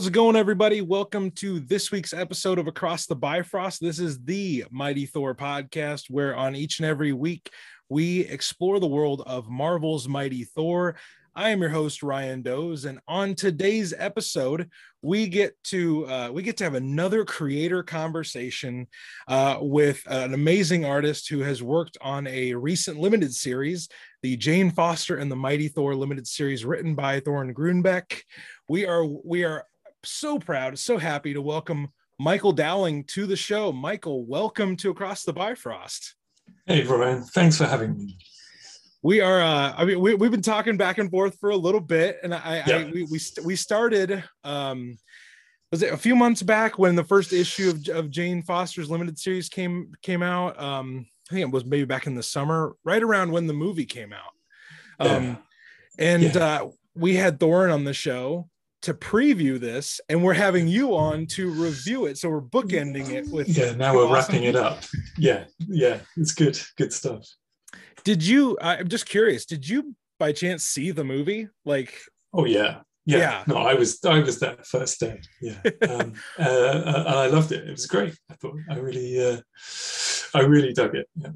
How's it going, everybody? Welcome to this week's episode of Across the Bifrost. This is the Mighty Thor podcast, where on each and every week we explore the world of Marvel's Mighty Thor. I am your host Ryan Doze, and on today's episode, we get to uh, we get to have another creator conversation uh, with an amazing artist who has worked on a recent limited series, the Jane Foster and the Mighty Thor limited series, written by Torunn Grønbekk. We are we are so proud, so happy to welcome Michael Dowling to the show. Michael, welcome to Across the Bifrost. Hey, Brian. Thanks for having me. We are. Uh, I mean, we, we've been talking back and forth for a little bit, and I, yeah. I we we, we started. Um, was it a few months back when the first issue of, of Jane Foster's limited series came came out? Um, I think it was maybe back in the summer, right around when the movie came out. Um, yeah. and yeah. Uh, we had Torunn on the show, to preview this and we're having you on to review it. So we're bookending it with yeah now we're awesome wrapping it up. yeah yeah it's good good stuff. Did you i'm just curious did you by chance see the movie? Like oh yeah. Yeah, yeah. no i was i was that first day. Yeah. Um, uh, uh, i loved it. It was great i thought. I really uh, i really dug it. Yeah.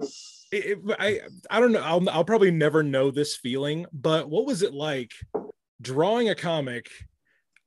It, I I don't know. I'll I'll probably never know this feeling, but what was it like drawing a comic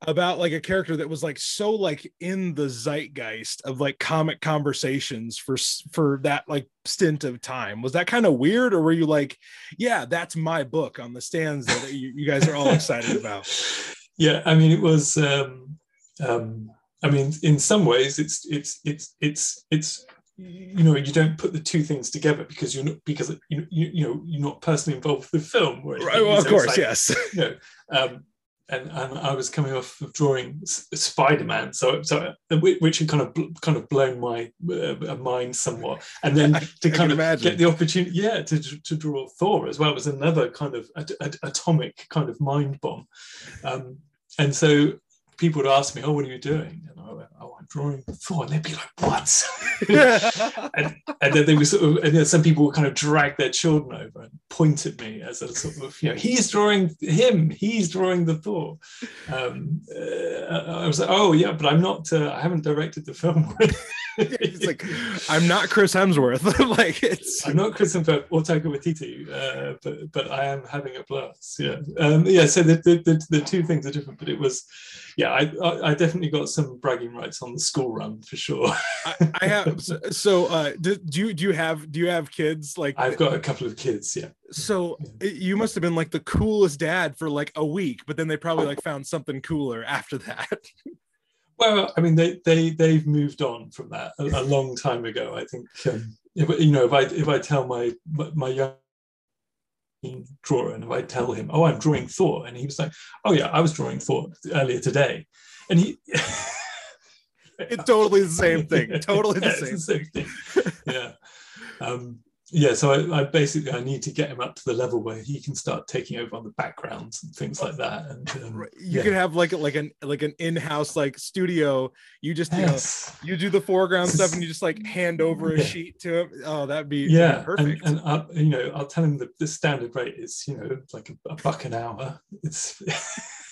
about like a character that was like so like in the zeitgeist of like comic conversations for for that like stint of time. Was that kind of weird or were you like yeah that's my book on the stands that you, you guys are all excited about yeah i mean it was um um i mean in some ways it's it's it's it's it's you know you don't put the two things together because you're not because you you, you know you're not personally involved with the film right well, of course like, yes. You know, um, and, and I was coming off of drawing Spider-Man, so so which had kind of kind of blown my uh, mind somewhat, and then to kind of imagine. get the opportunity, yeah, to to draw Thor as well was another kind of atomic kind of mind bomb, um, and so people would ask me, "Oh, what are you doing?" And I went, "Oh, I'm drawing the Thor," and they'd be like, "What?" and, and then they were sort of, and then some people would kind of drag their children over and point at me as a sort of, you know, he's drawing him, he's drawing the Thor. Um, uh, I was like, "Oh, yeah, but I'm not. Uh, I haven't directed the film." it's like I'm not Chris Hemsworth. like it's I'm not Chris Hemsworth or Taika Waititi, uh, but but I am having a blast. Yeah, um, yeah. So the, the, the the two things are different, but it was, yeah. I I definitely got some bragging rights on the school run for sure. I, I, have. So uh, do, do you do you have do you have kids? Like I've got a couple of kids. Yeah. So yeah. you must have been like the coolest dad for like a week, but then they probably like found something cooler after that. Well, I mean, they they they've moved on from that a, a long time ago. I think um, if, you know if I if I tell my my young drawer and if I tell him, oh, I'm drawing Thor, and he was like, oh yeah, I was drawing Thor earlier today, and he. it's totally the same thing. Totally the, yeah, same. the same thing. yeah. Um, yeah, so I, I, basically I need to get him up to the level where he can start taking over on the backgrounds and things like that. And um, you yeah. can have like like an like an in-house like studio. You just yes. you know you do the foreground stuff and you just like hand over a yeah. sheet to him. Oh, that'd be yeah, perfect. And, and I, you know I'll tell him that the standard rate is you know like a, a buck an hour. It's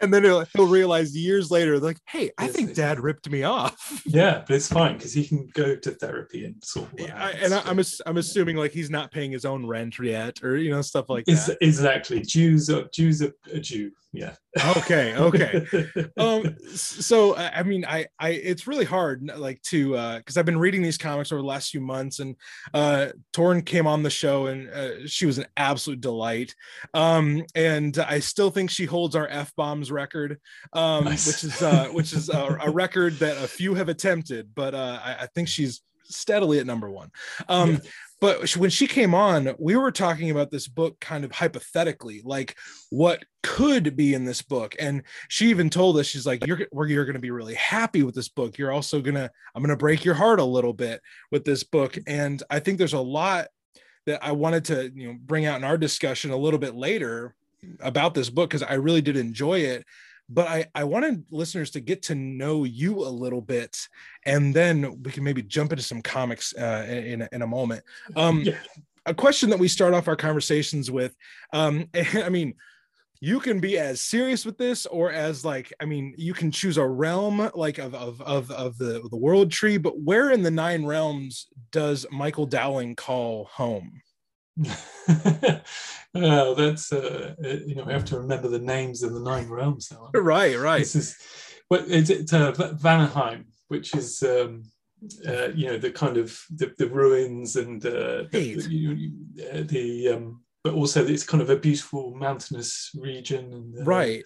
and then he'll, he'll realize years later, like, hey, I think dad ripped me off. Yeah, but it's fine because he can go to therapy and sort of. Yeah, and I, am I'm assuming like he's not paying his own rent yet, or you know stuff like that. Exactly, Jews are Jews are a Jew yeah. Okay okay. Um so i mean i i it's really hard like to uh because i've been reading these comics over the last few months and uh Torunn came on the show and uh, she was an absolute delight. Um and i still think she holds our f-bombs record um nice. which is uh which is a, a, record that a few have attempted but uh i, I think she's steadily at number one. Um yeah but when she came on we were talking about this book kind of hypothetically like what could be in this book. And she even told us she's like you're you're going to be really happy with this book. You're also going to i'm going to break your heart a little bit with this book. And i think there's a lot that i wanted to you know bring out in our discussion a little bit later about this book because i really did enjoy it but I, I wanted listeners to get to know you a little bit and then we can maybe jump into some comics uh, in, in a moment um, yeah. a question that we start off our conversations with um, i mean you can be as serious with this or as like i mean you can choose a realm like of of of, of the the world tree but where in the nine realms does michael dowling call home oh, that's uh, uh, you know we have to remember the names of the nine realms now. Right, right. This is what it's it, uh, Vanaheim, which is um, uh, you know the kind of the, the ruins and uh, the, the, uh, the um, but also it's kind of a beautiful mountainous region and uh, right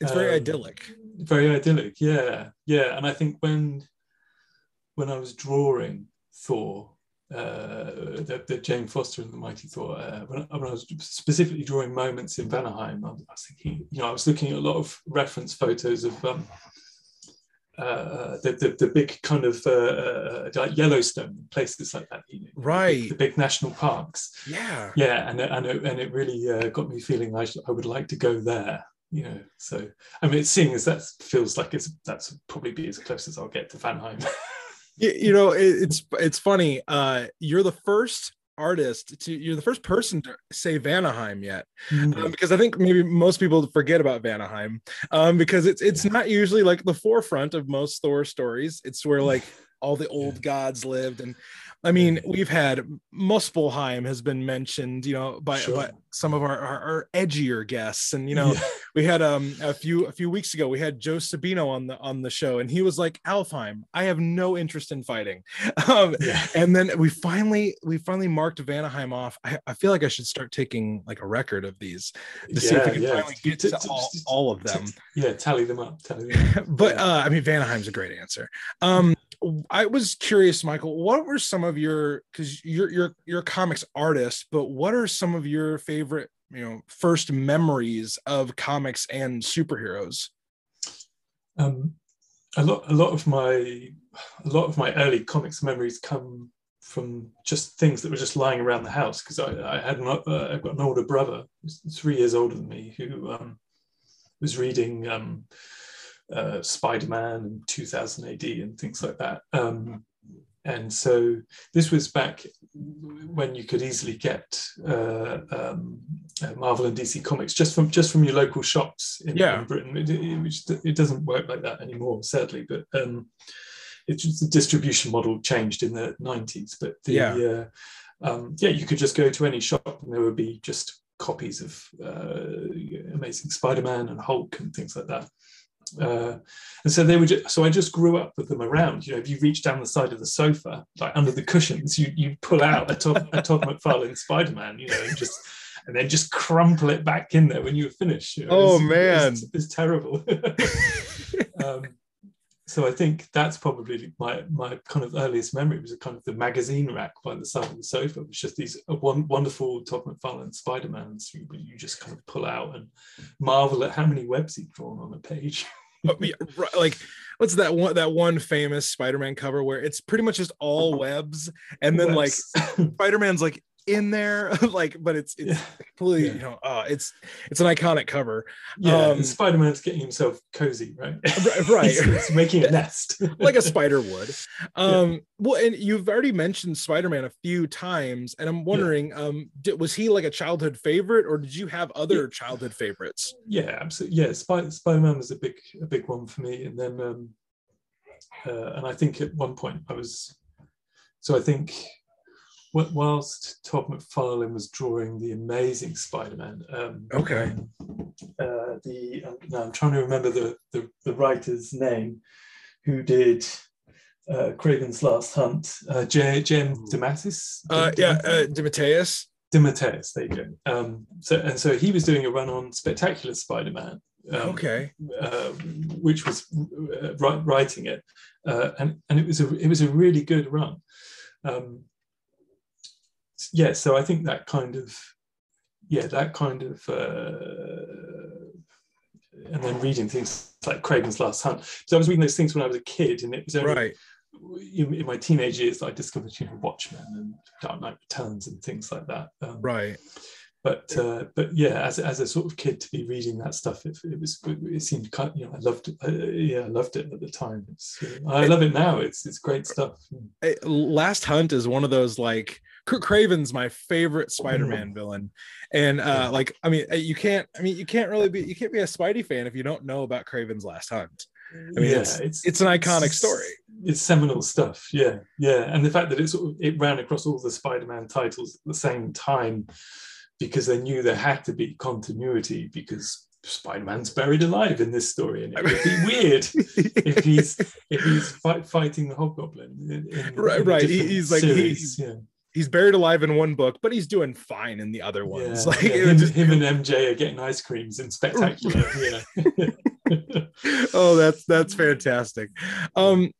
it's very um, idyllic very idyllic yeah yeah and i think when when i was drawing thor uh, the, the, Jane Foster and the Mighty Thor. Uh, when, I, when, I was specifically drawing moments in Vanaheim, I was, I was, thinking, you know, I was looking at a lot of reference photos of um, uh, the, the, the big kind of uh, uh, like Yellowstone places like that, you know, right? The, the, big national parks. Yeah, yeah, and and it, and it really uh, got me feeling I, I would like to go there. You know, so I mean, seeing as that feels like it's that's probably be as close as I'll get to Vanaheim. you, you know, it, it's it's funny. Uh, you're the first artist to you're the first person to say Vanaheim yet mm-hmm. um, because I think maybe most people forget about Vanaheim um, because it's it's not usually like the forefront of most Thor stories. It's where like all the old yeah. gods lived and I mean, we've had Muspelheim has been mentioned, you know, by, sure. by some of our, our, our, edgier guests, and you know, yeah. we had um a few a few weeks ago we had Joe Sabino on the on the show, and he was like, Alfheim, I have no interest in fighting, um, yeah. and then we finally we finally marked Vanaheim off. I, I feel like I should start taking like a record of these to yeah, see if we can finally get to all, all of them. Yeah, tally them up. Tally them up. but uh, I mean, Vanaheim's a great answer. Um, I was curious, Michael, what were some of your because you're you're you're a comics artist, but what are some of your favorite, you know, first memories of comics and superheroes? Um, a lot a lot of my a lot of my early comics memories come from just things that were just lying around the house because I, I had an, uh, I've got an older brother who's three years older than me who um, was reading um, uh, Spider-Man and 2000 AD and things like that. Um, and so this was back when you could easily get uh, um, uh, Marvel and DC comics just from just from your local shops in, yeah. in Britain. It, it, it, doesn't work like that anymore, sadly. But um, it's just the distribution model changed in the 90s. But the, yeah. Uh, um, yeah, you could just go to any shop and there would be just copies of uh, Amazing Spider-Man and Hulk and things like that. Uh, and so they were just, so I just grew up with them around. You know, if you reach down the side of the sofa, like under the cushions, you you pull out a Todd, a Todd McFarlane Spider-Man, you know, and just and then just crumple it back in there when you were finished. You know, oh it's, man, it's, it's terrible. um, so I think that's probably my my kind of earliest memory was a kind of the magazine rack by the side of the sofa. It was just these uh, one, wonderful Todd McFarlane Spider-Mans you, you just kind of pull out and marvel at how many webs he'd drawn on a page. Oh, like what's that one that one famous Spider-Man cover where it's pretty much just all uh-huh. webs and then webs. like Spider-Man's like in there like but it's it's yeah. completely yeah. you know uh it's it's an iconic cover. Yeah um, spider-man's getting himself cozy right? Right. It's, making a nest. Like a spider would. Um yeah. well and you've already mentioned spider-man a few times and i'm wondering um did, was he like a childhood favorite or did you have other childhood favorites? Yeah absolutely. Yeah Spider- spider-man was a big a big one for me and then um uh, and i think at one point i was so i think whilst Todd McFarlane was drawing the Amazing Spider-Man. Um, okay. Uh, the um, now I'm trying to remember the, the, the writer's name, who did uh, Kraven's Last Hunt. Uh, J. J. DeMatteis. Uh, yeah, uh. DeMatteis. There you go. Um, so and so he was doing a run on Spectacular Spider-Man. Um, okay. Uh, which was uh, writing it, uh, and and it was a it was a really good run. Um, yeah, so I think that kind of, yeah, that kind of, uh, and then reading things like Kraven's Last Hunt. So I was reading those things when I was a kid, and it was only right. in, in my teenage years that I discovered, you know, Watchmen and Dark Knight Returns and things like that. Um, right. But uh, but yeah, as, as a sort of kid to be reading that stuff, it, it was it seemed kind of, you know I loved it. Uh, yeah, I loved it at the time. Uh, I love it now. It's it's great stuff. Last Hunt is one of those like Kraven's my favorite Spider-Man villain, and uh, like I mean, you can't. I mean, you can't really be. You can't be a Spidey fan if you don't know about Kraven's Last Hunt. I mean, yeah, it's, it's, it's an iconic it's, story. It's seminal stuff. Yeah, yeah, and the fact that it sort of it ran across all the Spider-Man titles at the same time because they knew there had to be continuity because Spider-Man's buried alive in this story, and it would be weird if he's if he's fight, fighting the Hobgoblin. In, in, right, in right. He's like he's, yeah. He's buried alive in one book, but he's doing fine in the other ones. Yeah, like yeah. Him, just... him, and MJ are getting ice creams in spectacular. oh, that's that's fantastic. Um,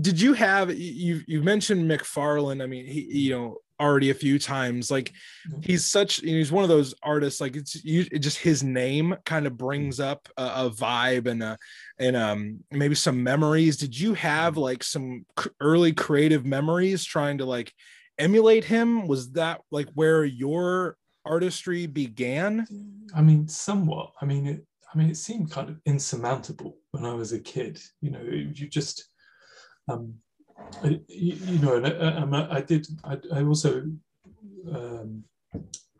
did you have you you mentioned McFarlane? I mean, he you know already a few times. Like mm-hmm. he's such you know, he's one of those artists. Like it's you, it just his name kind of brings up a, a, vibe and a and um maybe some memories. Did you have mm-hmm. like some early creative memories trying to like emulate him? Was that like where your artistry began? I mean, somewhat. I mean, it, I mean, it seemed kind of insurmountable when I was a kid. You know, you just um, I, you know, and I, I did. I, I also, um,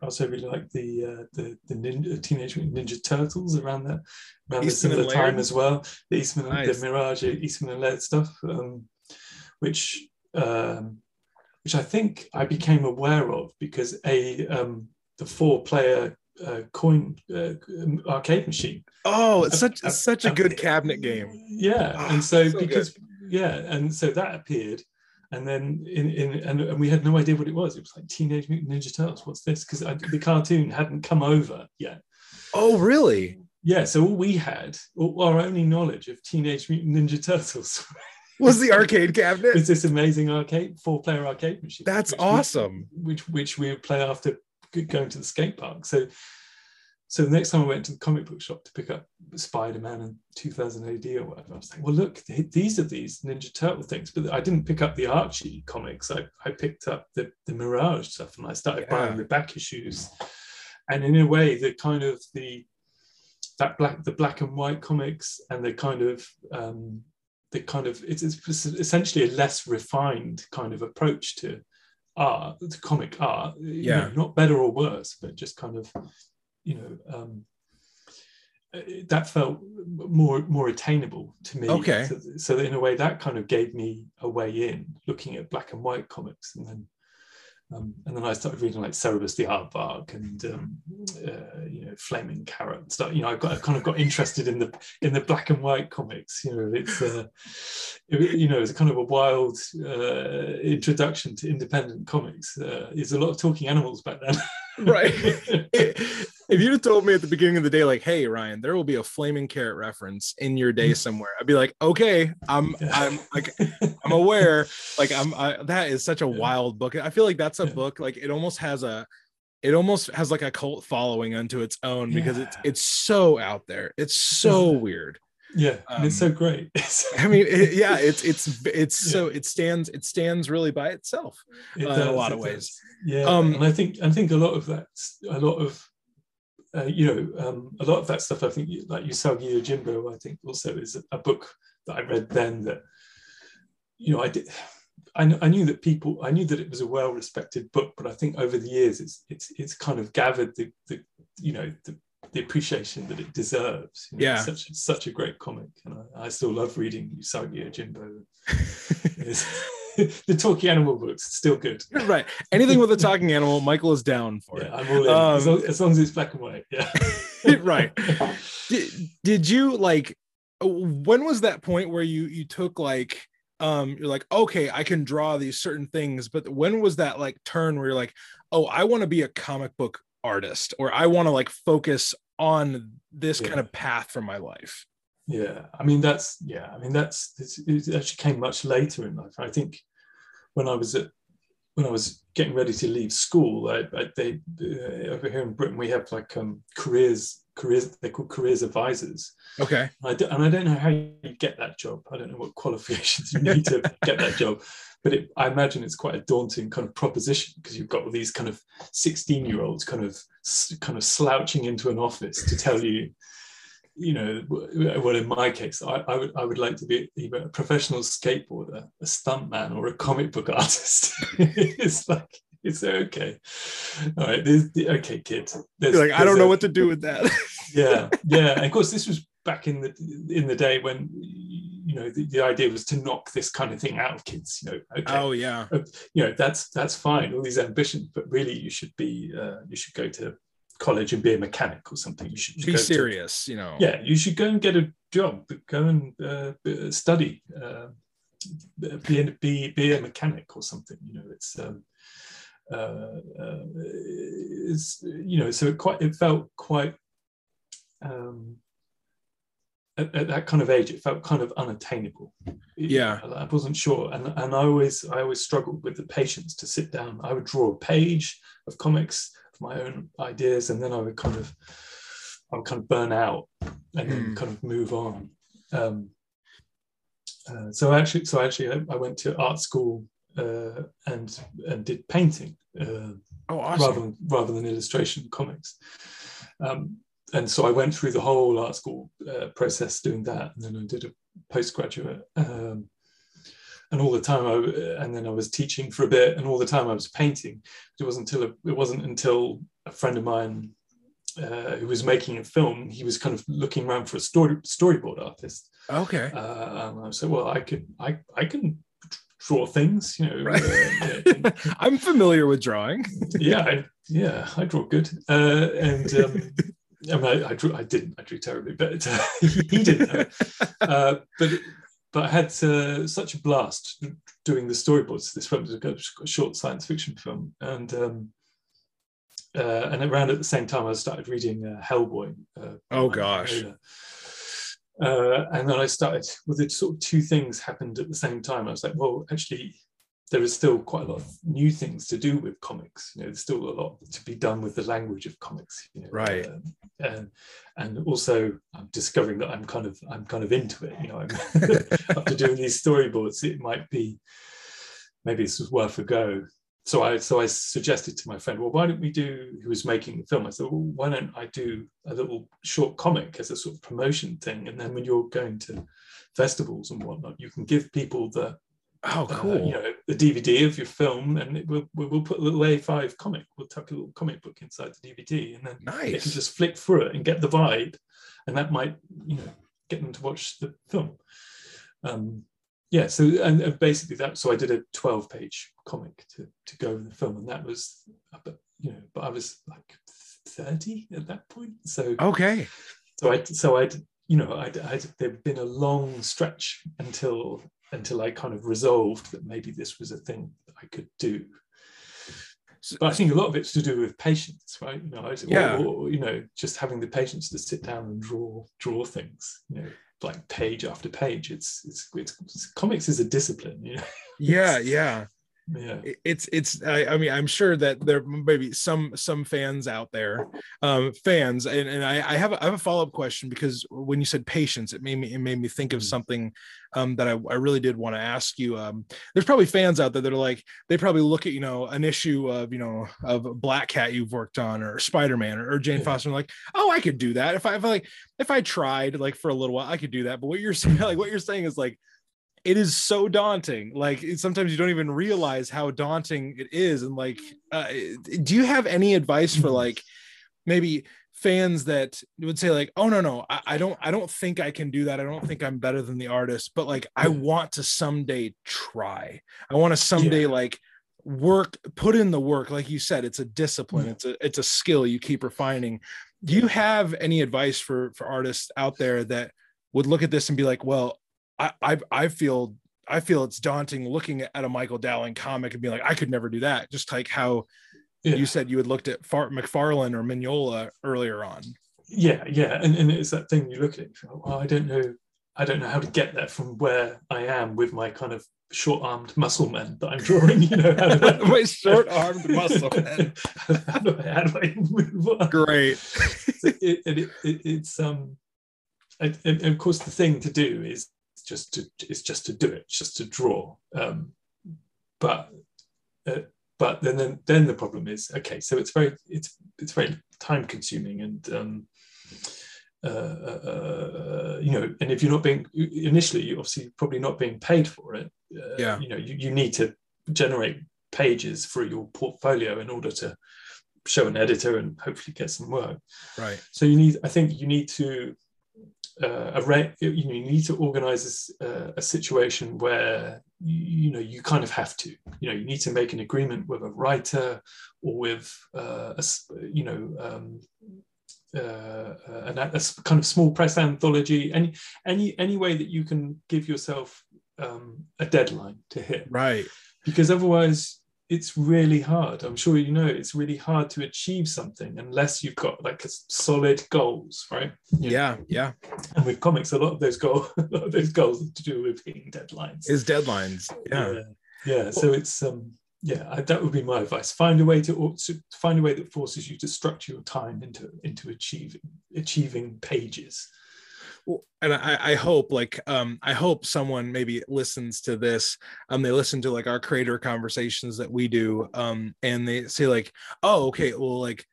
also really like the uh, the the ninja, Teenage Ninja Turtles around that around the similar time as well. The Eastman, nice. the Mirage, Eastman and Laird stuff, um, which um, which I think I became aware of because a um, the four player uh, coin uh, arcade machine. Oh, it's such uh, such a good cabinet game. Yeah, oh, and so, so because good yeah, and so that appeared, and then in, in and, and, we had no idea what it was. It was like Teenage Mutant Ninja Turtles. What's this? Because the cartoon hadn't come over yet. Oh, really? Yeah. So all we had, our only knowledge of Teenage Mutant Ninja Turtles. was the arcade cabinet. was this amazing arcade four-player arcade machine? That's which awesome. We, which which we would play after going to the skate park. So so the next time I went to the comic book shop to pick up Spider-Man in 2000 AD or whatever, I was like, well, look, these are these Ninja Turtle things. But I didn't pick up the Archie comics. I, I picked up the, the Mirage stuff and I started yeah. buying the back issues. And in a way, the kind of the that black the black and white comics and the kind of um, the kind of it's, it's essentially a less refined kind of approach to art, to comic art. Yeah, you know, not better or worse, but just kind of you know um, that felt more more attainable to me. Okay. So, so, in a way that kind of gave me a way in looking at black and white comics and then um, and then I started reading like Cerebus the Aardvark and um, uh, you know Flaming Carrot stuff. You know, I got I kind of got interested in the in the black and white comics. You know, it's uh, it, you know it's kind of a wild uh, introduction to independent comics. Uh, there's a lot of talking animals back then. right. if you'd have told me at the beginning of the day, like, "Hey, Ryan, there will be a flaming carrot reference in your day somewhere," I'd be like, "Okay, I'm, I'm like, I'm aware." Like, I'm. I, that is such a wild book. I feel like that's a book. Like, it almost has a, it almost has like a cult following unto its own because yeah. it's it's so out there. It's so weird. Yeah, um, it's so great. I mean, it, yeah, it's it's it's yeah. so it stands it stands really by itself it uh, does, in a lot of ways. Does. Yeah, um, and I think I think a lot of that, a lot of uh, you know, um, a lot of that stuff. I think like Usagi Yojimbo, I think also is a book that I read then that you know I did. I, I knew that people, I knew that it was a well-respected book, but I think over the years, it's it's it's kind of gathered the, the you know the, the appreciation that it deserves. You know, yeah, such such a great comic, and I, I still love reading Usagi Yojimbo. the talking animal books still good. Right. Anything with a talking animal, Michael is down for yeah, it. I'm all in. Um, as, long, as, long, as it's black and white. Yeah. right. Did, did you like? When was that point where you you took like? um you're like okay i can draw these certain things but when was that like turn where you're like oh i want to be a comic book artist or i want to like focus on this yeah. kind of path for my life yeah i mean that's yeah i mean that's it actually came much later in life i think when i was at when i was getting ready to leave school I, I, they uh, over here in britain we have like um, careers careers they're called careers advisors. Okay. I do, and i don't know how you get that job. I don't know what qualifications you need to get that job but it, i imagine it's quite a daunting kind of proposition because you've got all these kind of 16 year olds kind of kind of slouching into an office to tell you you know, well, in my case, I, I, would I would like to be either a professional skateboarder, a stuntman, or a comic book artist. it's like it's okay. All right, there's the okay, kid. There's, You're like I don't know what to do with that. yeah, yeah. And of course, this was back in the in the day when you know the, the idea was to knock this kind of thing out of kids. You know, okay, oh yeah, you know that's that's fine. All these ambitions, but really, you should be uh, you should go to college and be a mechanic or something. You should be serious. To, you know, yeah, you should go and get a job. Go and uh, study. Uh, be, be be a mechanic or something. You know, it's um, uh, uh, it's you know, so it quite it felt quite um, at, at, that kind of age, it felt kind of unattainable. Yeah, I wasn't sure, and and I always I always struggled with the patience to sit down. I would draw a page of comics my own ideas, and then I would kind of I would kind of burn out and then mm. kind of move on. Um, uh, so actually, so actually, I, I, went to art school uh, and and did painting. Uh, oh, awesome. rather than rather than illustration comics. Um, and so I went through the whole art school uh, process doing that, and then I did a postgraduate. Um, and all the time I, and then I was teaching for a bit, and all the time I was painting. It wasn't until a, it wasn't until a friend of mine uh, who was making a film, he was kind of looking around for a story storyboard artist. Okay. Uh, and I said, well, I could, I, I can draw things, you know. Right. Uh, yeah. I'm familiar with drawing. yeah, I, yeah, I draw good, uh, and um, I mean, I, I, drew, I didn't, I drew terribly, but uh, he, he, didn't. Uh, but but I had uh, such a blast doing the storyboards. This film was a short science fiction film, and um, uh, and around at the same time, I started reading uh, Hellboy. Uh, oh gosh. Uh, and then I started with well, it sort of two things happened at the same time. I was like, well, actually, there is still quite a lot of new things to do with comics. You know, there's still a lot to be done with the language of comics. You know, right. Um, and and also, I'm discovering that I'm kind of I'm kind of into it. You know, after doing these storyboards, it might be maybe this was worth a go. So I so I suggested to my friend, well, why don't we do? Who was making the film? I said, well, why don't I do a little short comic as a sort of promotion thing, and then when you're going to festivals and whatnot, you can give people the Oh, cool. Uh, you know, the DVD of your film, and it, we'll, we'll put a little A5 comic. We'll tuck a little comic book inside the DVD, and then nice. they can just flick through it and get the vibe, and that might, you know, get them to watch the film. Um, yeah. So and, and basically that. So I did a 12-page comic to to go with the film, and that was, but you know, but I was like 30 at that point. So okay. So I so I you know I'd, I'd there'd been a long stretch until until I kind of resolved that maybe this was a thing that I could do. But I think a lot of it's to do with patience, right? You know, yeah. Or, or, you know, just having the patience to sit down and draw draw things. You know, like page after page. It's it's, it's, it's comics is a discipline. You know? Yeah, yeah yeah it's it's I, I, mean i'm sure that there may be some some fans out there um fans and, and I, I have a, I have a follow-up question because when you said patience it made me it made me think of mm. something um that I, I really did want to ask you um there's probably fans out there that are like they probably look at you know an issue of you know of black cat you've worked on or spider-man or, or jane yeah. foster like oh i could do that if i if I, like if i tried like for a little while i could do that but what you're saying like what you're saying is like it is so daunting. Like sometimes you don't even realize how daunting it is. And like uh, do you have any advice for mm-hmm. like maybe fans that would say like oh no no I, I, don't i don't think i can do that. I don't think i'm better than the artist but like i want to someday try. I want to someday yeah. like work put in the work. Like you said it's a discipline. It's a it's a skill you keep refining. Do you have any advice for for artists out there that would look at this and be like well I, I I feel I feel it's daunting looking at a Michael Dowling comic and being like, I could never do that. Just like how yeah. you said you had looked at Far- McFarlane or Mignola earlier on. Yeah, yeah, and, and it's that thing you look at it. Well, I don't know, I don't know how to get there from where I am with my kind of short-armed muscle men that I'm drawing. You know, I, my short-armed muscle men. how, do I, how do I move on? Great. it, it, it, it's um, and, and of course the thing to do is just to it's just to do it, just to draw. Um, but uh, but then, then then the problem is okay. So it's very it's it's very time consuming and um, uh, uh, uh, you know, and if you're not being initially, you're obviously probably not being paid for it. Uh, yeah. You know, you, you need to generate pages for your portfolio in order to show an editor and hopefully get some work. Right. So you need, I think, you need to uh, array, you know, you need to organize this, uh, a situation where you, you, know you kind of have to. You know, you need to make an agreement with a writer or with uh, a, you know. Um, uh, an, a kind of small press anthology, any any any way that you can give yourself um, a deadline to hit, right? Because otherwise, it's really hard. I'm sure you know it's really hard to achieve something unless you've got like solid goals, right? You yeah, know? yeah. And with comics, a lot of those goals, of those goals to do with hitting deadlines. Is deadlines, yeah, yeah. yeah. So it's um, yeah, I, that would be my advice. Find a way to, to find a way that forces you to structure your time into into achieving achieving pages and I, I hope like um I hope someone maybe listens to this um they listen to like our creator conversations that we do um and they say like oh okay well like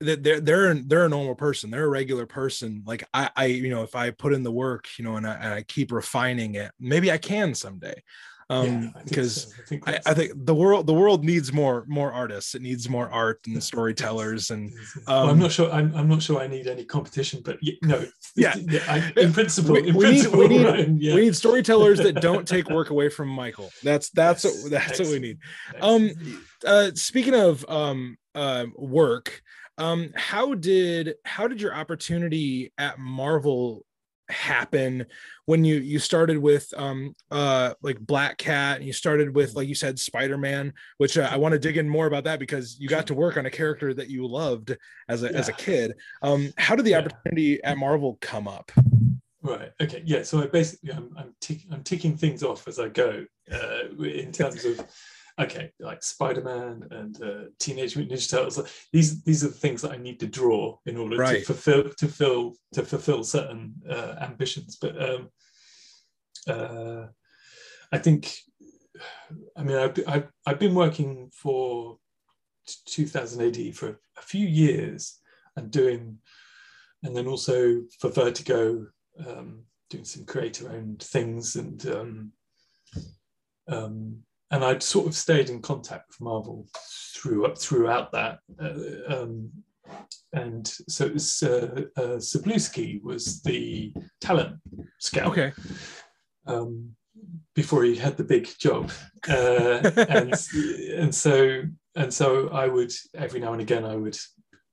that they're they're they're a normal person they're a regular person like I I you know if I put in the work you know and I, and I keep refining it maybe I can someday um because yeah, I, think I, I, think the world the world needs more more artists. It needs more art and storytellers and um, well, i'm not sure I'm, I'm not sure i need any competition but no yeah, I, in principle we, in we principle, need, we, need, yeah. we need storytellers that don't take work away from michael. That's that's yes, what that's excellent. what we need. um uh speaking of um uh work um how did how did your opportunity at marvel happen when you you started with um uh like black cat and you started with like you said spider-man which uh, i want to dig in more about that because you got to work on a character that you loved as a yeah. as a kid um how did the yeah. opportunity at marvel come up right okay yeah so i basically i'm i'm, tick, I'm ticking things off as i go uh in terms of okay, like Spider Man and uh, Teenage Mutant Ninja Turtles. These these are the things that I need to draw in order right. to fulfill to fill to fulfill certain uh, ambitions. But um, uh, I think, I mean, I've, I've, I've been working for 2000 AD for a few years and doing, and then also for Vertigo, um, doing some creator owned things and um, um, and I'd sort of stayed in contact with Marvel through, throughout that. Uh, um, and so it was uh, uh, was the talent scout. Okay. Um, before he had the big job, uh, and and so and so I would every now and again I would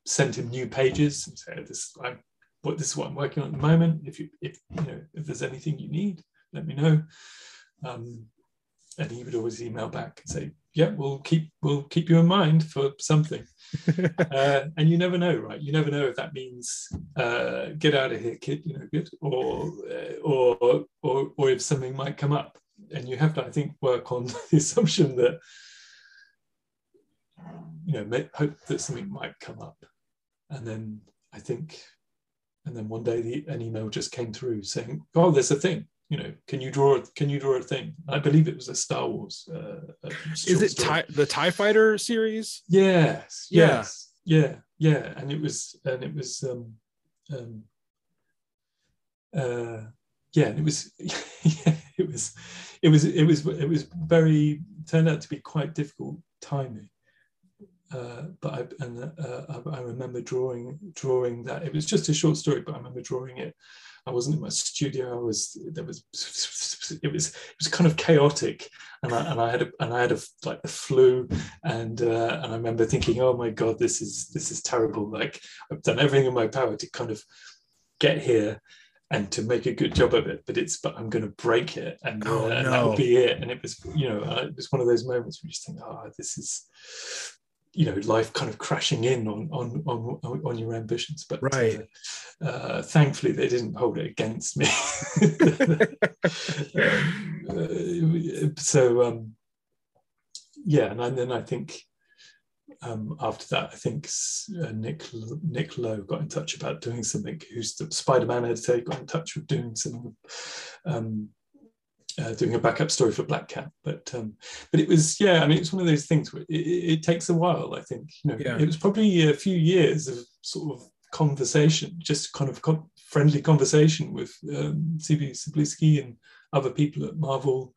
send him new pages and say this I what this is what I'm working on at the moment. If you if you know if there's anything you need, let me know. Um, and he would always email back and say, "Yeah, we'll keep we'll keep you in mind for something." uh, and you never know, right? You never know if that means uh, "get out of here, kid," you know, good, or uh, or or or if something might come up, and you have to, I think, work on the assumption that you know hope that something might come up, and then I think, and then one day the, an email just came through saying, "Oh, there's a thing." You know, can you draw? Can you draw a thing? I believe it was a Star Wars. Uh, Is it tie, the Tie Fighter series? Yes, yes, yeah. yeah, yeah, and it was, and it was, um, um, uh, yeah, and it was, yeah, it was, it was, it was, it was very turned out to be quite difficult timing. Uh, but I, and uh, I, I remember drawing drawing that it was just a short story, but I remember drawing it I wasn't in my studio. I was there was it was it was kind of chaotic, and I and I had a, and I had a like the flu, and uh, and I remember thinking, oh my god, this is this is terrible. Like I've done everything in my power to kind of get here and to make a good job of it, but it's but I'm going to break it, and, oh, uh, no. and that will be it. And it was you know it was one of those moments where you just think, oh, this is you know life kind of crashing in on on on, on your ambitions but right uh, uh, thankfully they didn't hold it against me um, uh, so um, yeah and then i think um, after that, I think uh, Nick Nick Lowe got in touch about doing something. Who's the Spider-Man editor? Got in touch with doing some um, uh, doing a backup story for Black Cat. But um, but it was yeah, I mean it's one of those things where it, it, takes a while. I think you know yeah. it was probably a few years of sort of conversation, just kind of co- friendly conversation with um, CB and other people at Marvel,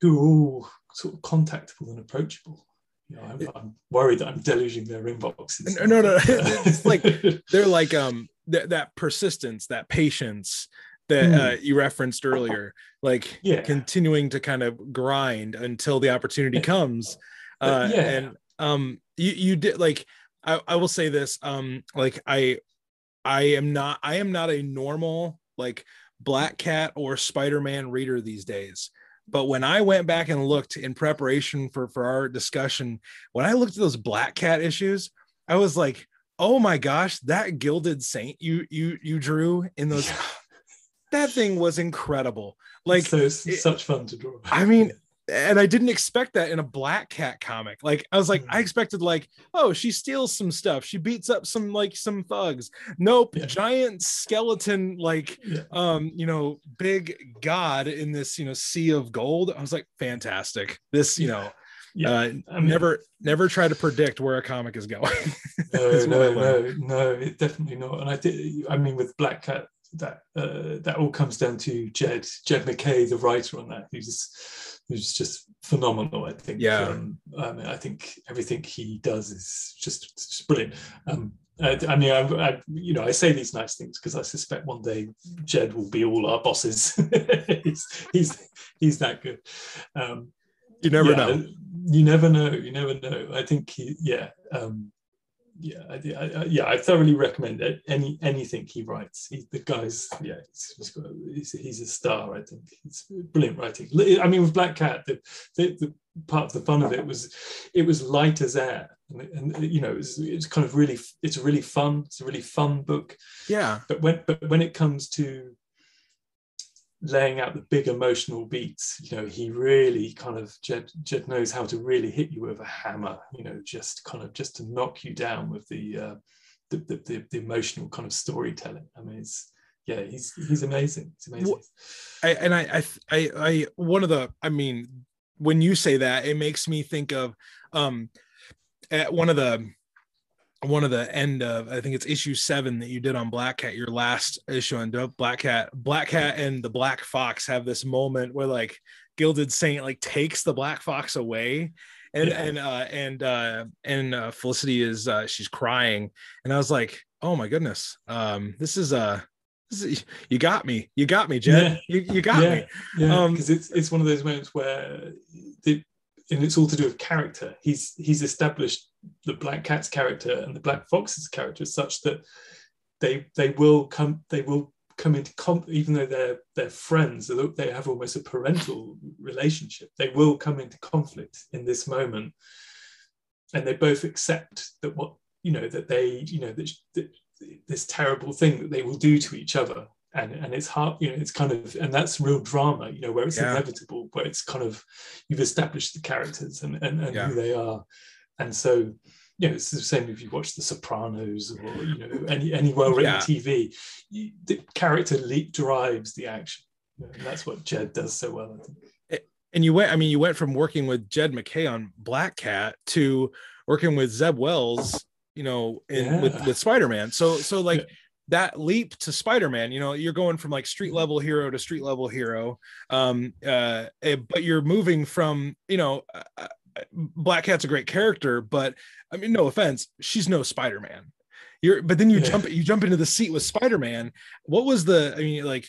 who are all sort of contactable and approachable. You know, I'm, I'm worried that I'm deluging their inboxes. No, no, no. it's like they're like um th- that persistence, that patience that mm. uh, you referenced earlier, like yeah. continuing to kind of grind until the opportunity comes. Uh, yeah. And um, you you did like I, I will say this um like I I am not I am not a normal like Black Cat or Spider-Man reader these days. But when I went back and looked in preparation for for our discussion, when I looked at those Black Cat issues, I was like, "Oh my gosh, that Gilded Saint you you you drew in those that thing was incredible." Like so it, such fun to draw. I mean, and I didn't expect that in a Black Cat comic. Like I was like, I mm. expected like, oh, she steals some stuff, she beats up some like some thugs. Nope, yeah. giant skeleton, like yeah. um, you know, big god in this you know sea of gold. I was like, fantastic. This you know. Yeah, uh, I mean, never, never try to predict where a comic is going. no, no, no, no, it definitely not. And I did. I mean, with Black Cat, that uh, that all comes down to Jed, Jed MacKay, the writer on that, who's who's just phenomenal. I think. Yeah. Um, I mean, I think everything he does is just, just brilliant. Um, I, I mean, I, I, you know, I say these nice things because I suspect one day Jed will be all our bosses. he's, he's he's that good. Um, you never yeah, know. You never know. You never know. I think he, yeah. Um, yeah, I, I, yeah, I thoroughly recommend it. Any anything he writes. He, the guy's yeah, he's, he's, he's, a star. I think it's brilliant writing. I mean, with Black Cat, the, the, the, part of the fun of it was it was light as air, and, and you know, it's it's kind of really it's really fun. It's a really fun book. Yeah. But when but when it comes to laying out the big emotional beats. You know, he really kind of Jed, Jed knows how to really hit you with a hammer. You know, just kind of just to knock you down with the uh, the, the, the, emotional kind of storytelling. I mean, it's yeah, he's he's amazing. It's amazing. I, and I, I I I one of the I mean, when you say that, it makes me think of um at one of the one of the end of I think it's issue seven that you did on Black Cat, your last issue on Black Cat. Black Cat and the Black Fox have this moment where like Gilded Saint like takes the Black Fox away, and yeah. and uh, and uh, and uh, Felicia is uh, she's crying, and I was like, oh my goodness, um, this is uh this is, you got me, you got me, Jed, yeah. you you got yeah. me, yeah, um, because it's it's one of those moments where the and it's all to do with character. He's he's established the Black Cat's character and the Black Fox's character such that they they will come they will come into comp even though they're they're friends they have almost a parental relationship they will come into conflict in this moment and they both accept that what you know that they you know that, that this terrible thing that they will do to each other and and it's hard you know it's kind of and that's real drama you know where it's yeah. inevitable where it's kind of you've established the characters and and, and yeah. who they are and so you know it's the same if you watch the sopranos or you know any any well-written yeah. tv you, the character leap drives the action. You know, and that's what jed does so well i think. And you went i mean you went from working with jed mackay on black cat to working with zeb wells you know in with, with spider-man. So so like that leap to spider-man you know you're going from like street level hero to street level hero. Um uh eh, but you're moving from you know uh, black cat's a great character but i mean no offense she's no spider-man. You're but then you yeah. jump you jump into the seat with spider-man. What was the i mean like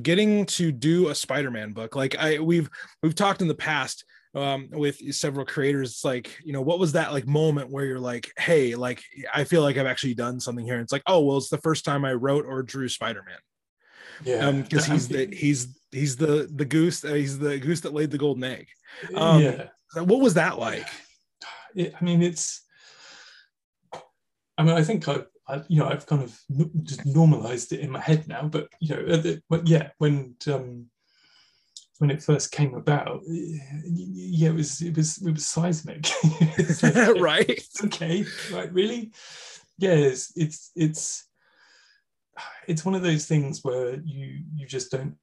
getting to do a spider-man book? Like i we've we've talked in the past um, with several creators it's like you know what was that like moment where you're like hey like i feel like i've actually done something here. And it's like oh well it's the first time i wrote or drew spider-man. Yeah. Because um, he's the he's he's the the goose uh, he's the goose that laid the golden egg. Um yeah what was that like it, i mean it's i mean i think i I, you know, I've kind of just normalized it in my head now, but you know, but yeah, when um, when it first came about, yeah, it was it was it was seismic. right. okay. Right. Really. Yeah. It's, it's it's it's one of those things where you you just don't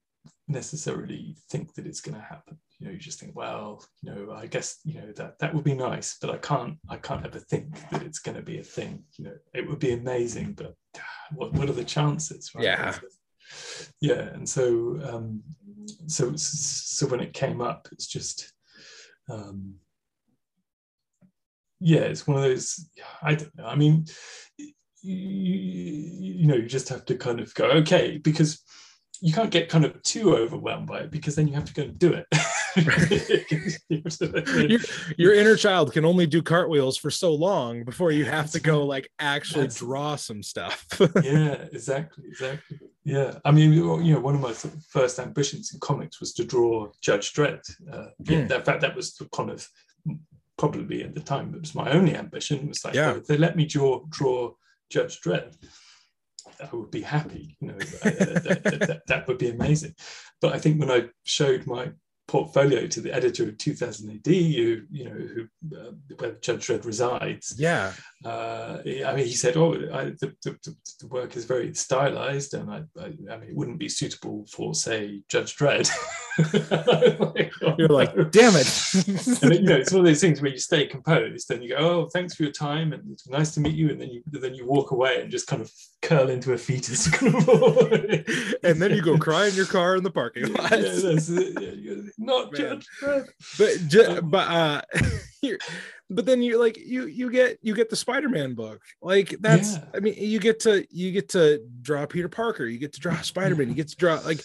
necessarily think that it's going to happen. You know, you just think, well, you know, I guess you know that that would be nice, but I can't I can't ever think that it's going to be a thing. You know, it would be amazing, but what what are the chances? Right? Yeah. Yeah, and so um, so so when it came up, it's just um, yeah, it's one of those. I don't know. I mean, you, you know, you just have to kind of go okay because you can't get kind of too overwhelmed by it because then you have to go and do it. your, your, inner child can only do cartwheels for so long before you have to go like actually That's, draw some stuff. yeah, exactly, exactly. Yeah, I mean, you know, one of my first ambitions in comics was to draw Judge Dredd. Uh, yeah, mm. in fact, that was kind of probably at the time it was my only ambition. Was like, yeah. they let me draw draw Judge Dredd, I would be happy. You know, that, that, that, that, would be amazing. But I think when I showed my portfolio to the editor of 2000 AD, you you know who uh, where Judge Dredd resides. Yeah. Uh, I mean, he said, "Oh, I, the, the, the, work is very stylized, and I, I, I, mean, it wouldn't be suitable for, say, Judge Dredd." like, oh, You're like, "Damn it!" and you know, it's one of those things where you stay composed, and you go, "Oh, thanks for your time, and it's nice to meet you," and then you then you walk away and just kind of curl into a fetus, and then you go cry in your car in the parking lot. Yeah, not Man. Judge Dredd. But ju- but uh, but then you like you you get you get the spider-man book. Like that's yeah. i mean you get to you get to draw peter parker. You get to draw spider-man. You get to draw like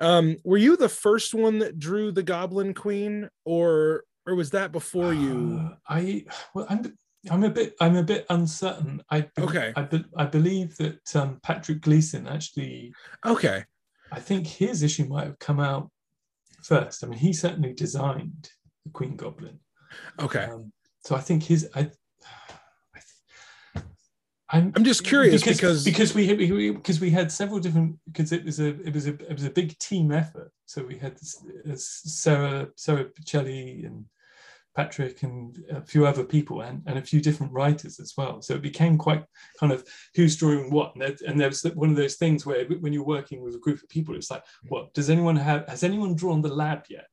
um were you the first one that drew the goblin queen or or was that before you? Uh, i well i'm i'm a bit i'm a bit uncertain. I okay. I, be, I believe that um patrick gleason actually okay. I think his issue might have come out first. I mean he certainly designed the queen goblin. Okay. Um, so I think his I, I'm, I'm just curious because because, because we because we had several different because it was a it was a it was a big team effort. So we had uh, Sara Sara Pichelli and Patrick and a few other people and, and a few different writers as well. So it became quite kind of who's drawing what. And, there, and there's one of those things where when you're working with a group of people, it's like, what does anyone have? Has anyone drawn the lab yet?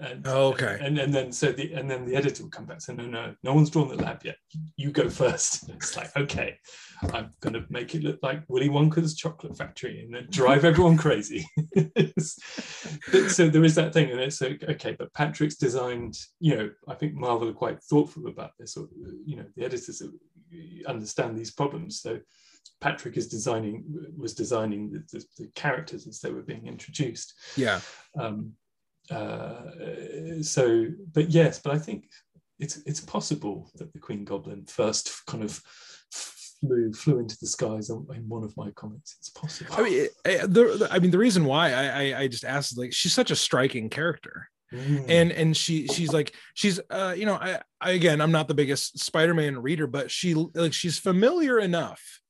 And, oh, okay. And, and then so the and then the editor will come back and say, no, no, no one's drawn the lab yet. You go first. And it's like, okay, I'm gonna make it look like Willy Wonka's chocolate factory and then drive everyone crazy. so there is that thing, and it's like, okay, but Patrick's designed, you know, I think Marvel are quite thoughtful about this, or you know, the editors understand these problems. So Patrick is designing was designing the, the, the, characters as they were being introduced. Yeah. Um, uh, so, but yes, but I think it's it's possible that the Queen Goblin first kind of flew flew into the skies in one of my comics. It's possible. I mean, the, I mean, the reason why I, I, I just asked like she's such a striking character. Mm. And and she she's like she's uh you know I, I again I'm not the biggest Spider-Man reader but she like she's familiar enough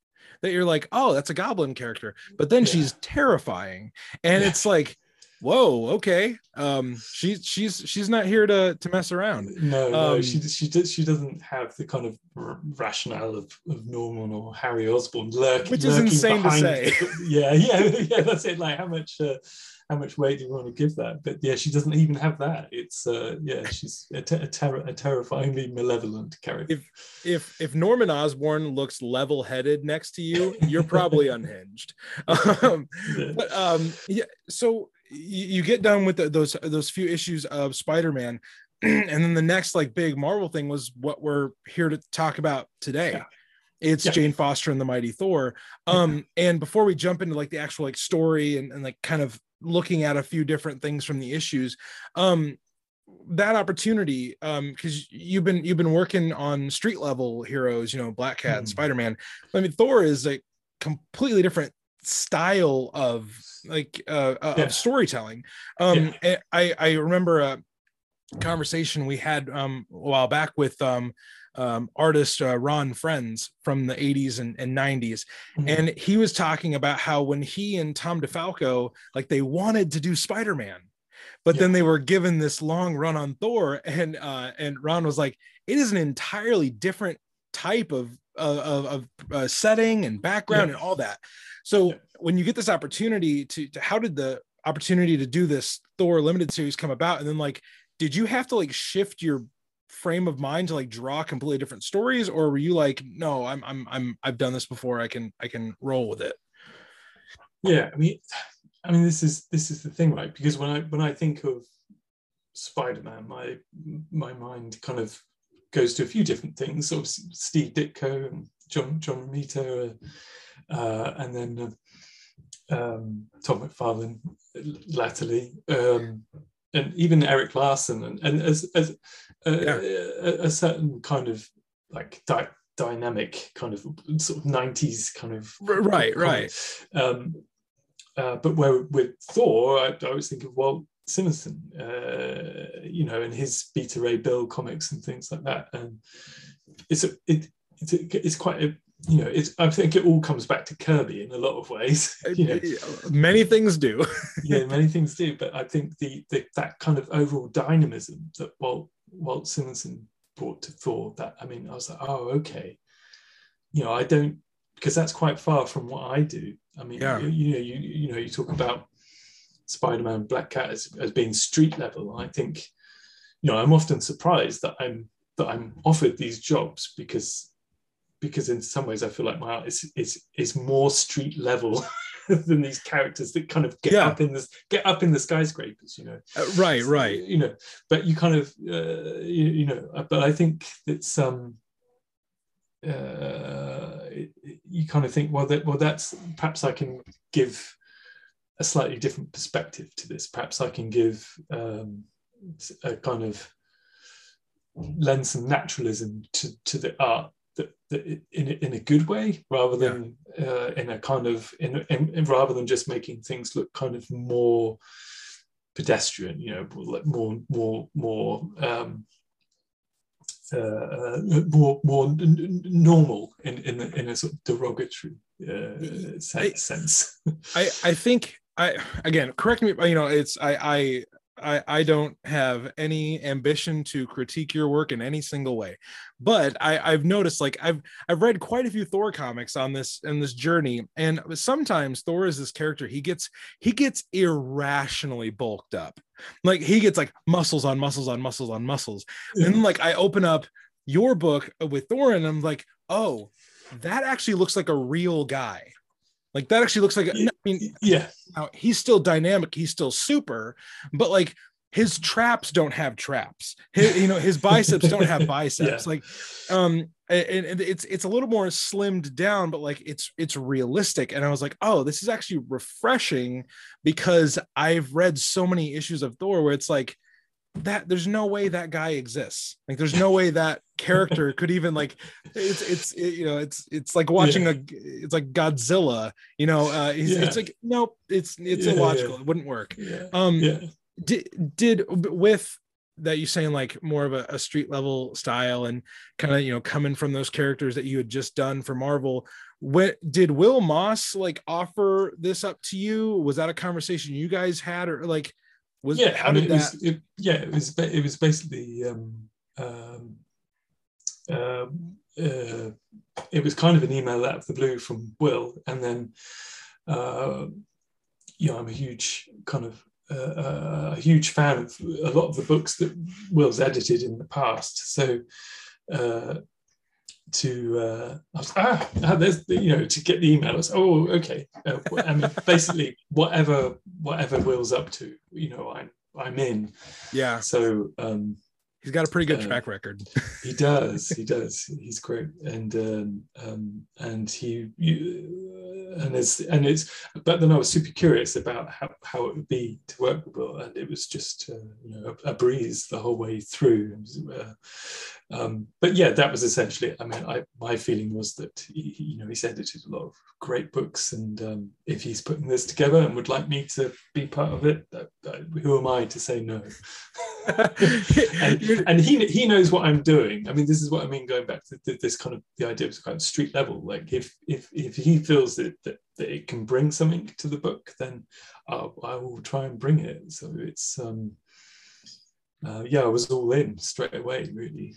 that you're like oh that's a goblin character but then yeah. she's terrifying and yeah. it's like whoa okay. Um she's she's she's not here to to mess around. No no um, she she does she doesn't have the kind of rationale of, of norman or harry osborn lurking which is insane to say. yeah yeah yeah that's it. Like how much uh, how much weight do you want to give that? But yeah she doesn't even have that. It's uh yeah she's a, a, ter- a terrifyingly malevolent character. If if if norman osborn looks level-headed next to you you're probably unhinged. Um, yeah. but um yeah so you, get done with the, those those few issues of Spider-Man, and then the next like big Marvel thing was what we're here to talk about today. Yeah. It's yeah. Jane Foster and the Mighty Thor. Um, yeah. and before we jump into like the actual like story and, and like kind of looking at a few different things from the issues, um, that opportunity um because you've been you've been working on street level heroes you know black cat mm. and spider-man i mean thor is a completely different style of like uh, uh yeah. of storytelling um yeah. i i remember a conversation we had um a while back with um um, artist uh, Ron Frenz from the 80s and, and 90s. Mm-hmm. And he was talking about how when he and Tom DeFalco, like they wanted to do Spider Man, but yeah. then they were given this long run on Thor. And uh, and Ron was like, it is an entirely different type of, of, of uh, setting and background yeah. and all that. So when you get this opportunity to, to how did the opportunity to do this Thor limited series come about? And then like, did you have to like shift your frame of mind to like draw completely different stories, or were you like, no, I'm I'm I'm I've done this before. I can I can roll with it. Yeah, I mean, I mean, this is this is the thing, right? Because when I when I think of Spider-Man, my my mind kind of goes to a few different things. Obviously, Steve Ditko and John John Romita, uh, uh, and then um, Todd McFarlane latterly, um, and even Erik Larsen, and, and as, as uh, yeah. a, a, certain kind of like di- dynamic kind of sort of 90s kind of right right um, uh, but where with Thor, I, I was thinking, well, Simonson, uh, you know, and his Beta Ray Bill comics and things like that. And it's a, it, it's, a, it's quite a, you know, it's, I think it all comes back to Kirby in a lot of ways. You know. Many things do. yeah, many things do. But I think the, the that kind of overall dynamism that Walt, Walt Simonson brought to Thor, that, I mean, I was like, oh, okay. You know, I don't, because that's quite far from what I do. I mean, yeah. you, you know, you, you know, you talk about Spider-Man, Black Cat as, as being street level. I think, you know, I'm often surprised that I'm that I'm offered these jobs because because in some ways I feel like my art is is is more street level than these characters that kind of get yeah. up in this get up in the skyscrapers, you know. Uh, right, so, right. You know, but you kind of uh, you, you, know, uh, but I think it's um uh, you kind of think well that well that's perhaps I can give a slightly different perspective to this. Perhaps I can give um, a kind of lend some naturalism to, to the art that, that in, in a good way rather than yeah. uh, in a kind of in, in, in, rather than just making things look kind of more pedestrian you know more more more um, uh, uh, more more n- normal in in a, in a sort of derogatory uh, sense. I I think I again correct me. You know, it's I I I, I don't have any ambition to critique your work in any single way, but I, I've noticed like I've I've read quite a few Thor comics on this in this journey, and sometimes Thor is this character he gets he gets irrationally bulked up, like he gets like muscles on muscles on muscles on muscles, yeah. and like I open up your book with Thor, and I'm like, oh, that actually looks like a real guy like that actually looks like I mean, yeah. he's still dynamic, he's still super, but like his traps don't have traps. His, you know, his biceps don't have biceps. Yeah. Like, um, and, and, it's it's a little more slimmed down, but like it's it's realistic. And I was like, oh, this is actually refreshing because I've read so many issues of Thor where it's like that there's no way that guy exists like there's no way that character could even like it's it's it, you know it's it's like watching yeah. a it's like godzilla you know uh yeah. it's like nope it's it's yeah, illogical it wouldn't work um yeah. did did with that you saying like more of a, a street level style and kind of you know coming from those characters that you had just done for marvel what did will moss like offer this up to you was that a conversation you guys had or like was yeah, I mean, it that... was it, yeah, it was it was basically um, um, uh, uh, it was kind of an email out of the blue from Will, and then uh, you know I'm a huge kind of uh, uh, a huge fan of a lot of the books that Will's edited in the past, so. To uh, I was, ah, ah, there's the, you know to get the email. I was oh okay. Uh, I mean basically whatever whatever Will's up to, you know I'm I'm in. Yeah. So um, he's got a pretty good uh, track record. he does. He does. He's great, and um, um, and he you, and it's and it's. But then I was super curious about how, how it would be to work with Will, and it was just uh, you know a, a, breeze the whole way through. Uh, um, but yeah, that was essentially. I mean, I my feeling was that he, you know he's edited a lot of great books, and um, if he's putting this together and would like me to be part of it, who am I to say no? and, and, he he knows what I'm doing. I mean, this is what I mean. Going back to this kind of the idea of kind of street level. Like if if if he feels that that, that it can bring something to the book, then I'll, I will try and bring it. So it's um, uh, yeah, I was all in straight away, really.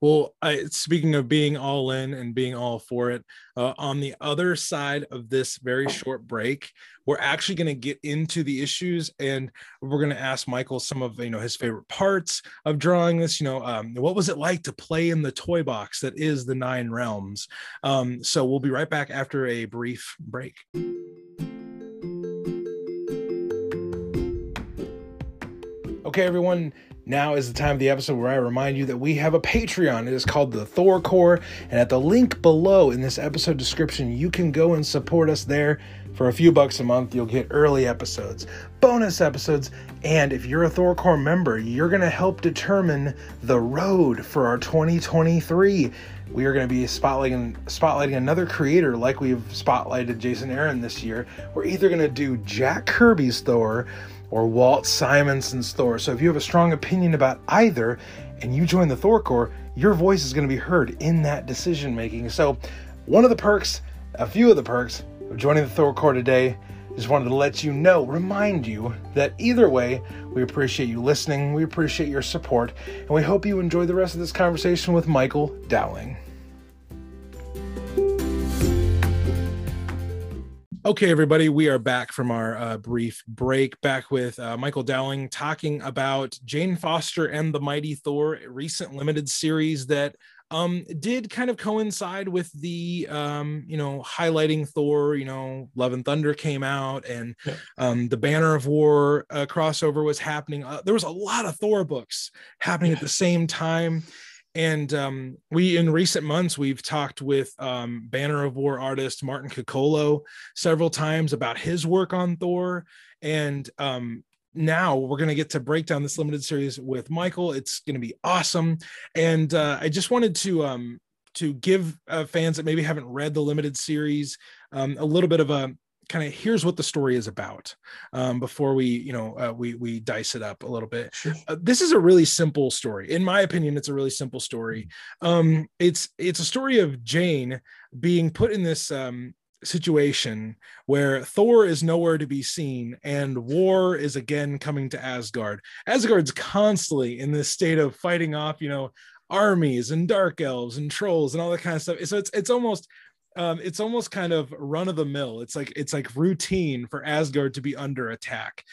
Well, I, speaking of being all in and being all for it, uh, on the other side of this very short break, we're actually going to get into the issues and we're going to ask Michael some of you know his favorite parts of drawing this. You know, um, what was it like to play in the toy box that is the Nine Realms? Um, so we'll be right back after a brief break. Okay, everyone, now is the time of the episode where I remind you that we have a Patreon. It is called the Thor Core, and at the link below in this episode description, you can go and support us there. For a few bucks a month, you'll get early episodes, bonus episodes, and if you're a Thor Core member, you're going to help determine the road for our 2023 we are going to be spotlighting spotlighting another creator like we've spotlighted Jason Aaron this year. We're either going to do Jack Kirby's Thor or Walt Simonson's Thor. So if you have a strong opinion about either and you join the Thor Core, your voice is going to be heard in that decision making. So one of the perks, a few of the perks of joining the Thor Core today just wanted to let you know, remind you that either way, we appreciate you listening, we appreciate your support, and we hope you enjoy the rest of this conversation with Michael Dowling. Okay, everybody, we are back from our uh, brief break, back with uh, Michael Dowling talking about Jane Foster and the Mighty Thor, recent limited series that um did kind of coincide with the um you know highlighting thor you know love and thunder came out and yeah. um the banner of war uh, crossover was happening uh, there was a lot of thor books happening yeah. at the same time and um, we in recent months we've talked with um, banner of war artist martin Coccolo several times about his work on thor and um, now we're going to get to break down this limited series with Michael. It's going to be awesome. And uh, I just wanted to um, to give uh, fans that maybe haven't read the limited series um, a little bit of a kind of here's what the story is about um, before we you know uh, we we dice it up a little bit sure. uh, this is a really simple story in my opinion it's a really simple story um, it's it's a story of jane being put in this um, situation where Thor is nowhere to be seen and war is again coming to Asgard. Asgard's constantly in this state of fighting off, you know, armies and dark elves and trolls and all that kind of stuff. So it's it's almost um, it's almost kind of run of the mill. It's like it's like routine for Asgard to be under attack.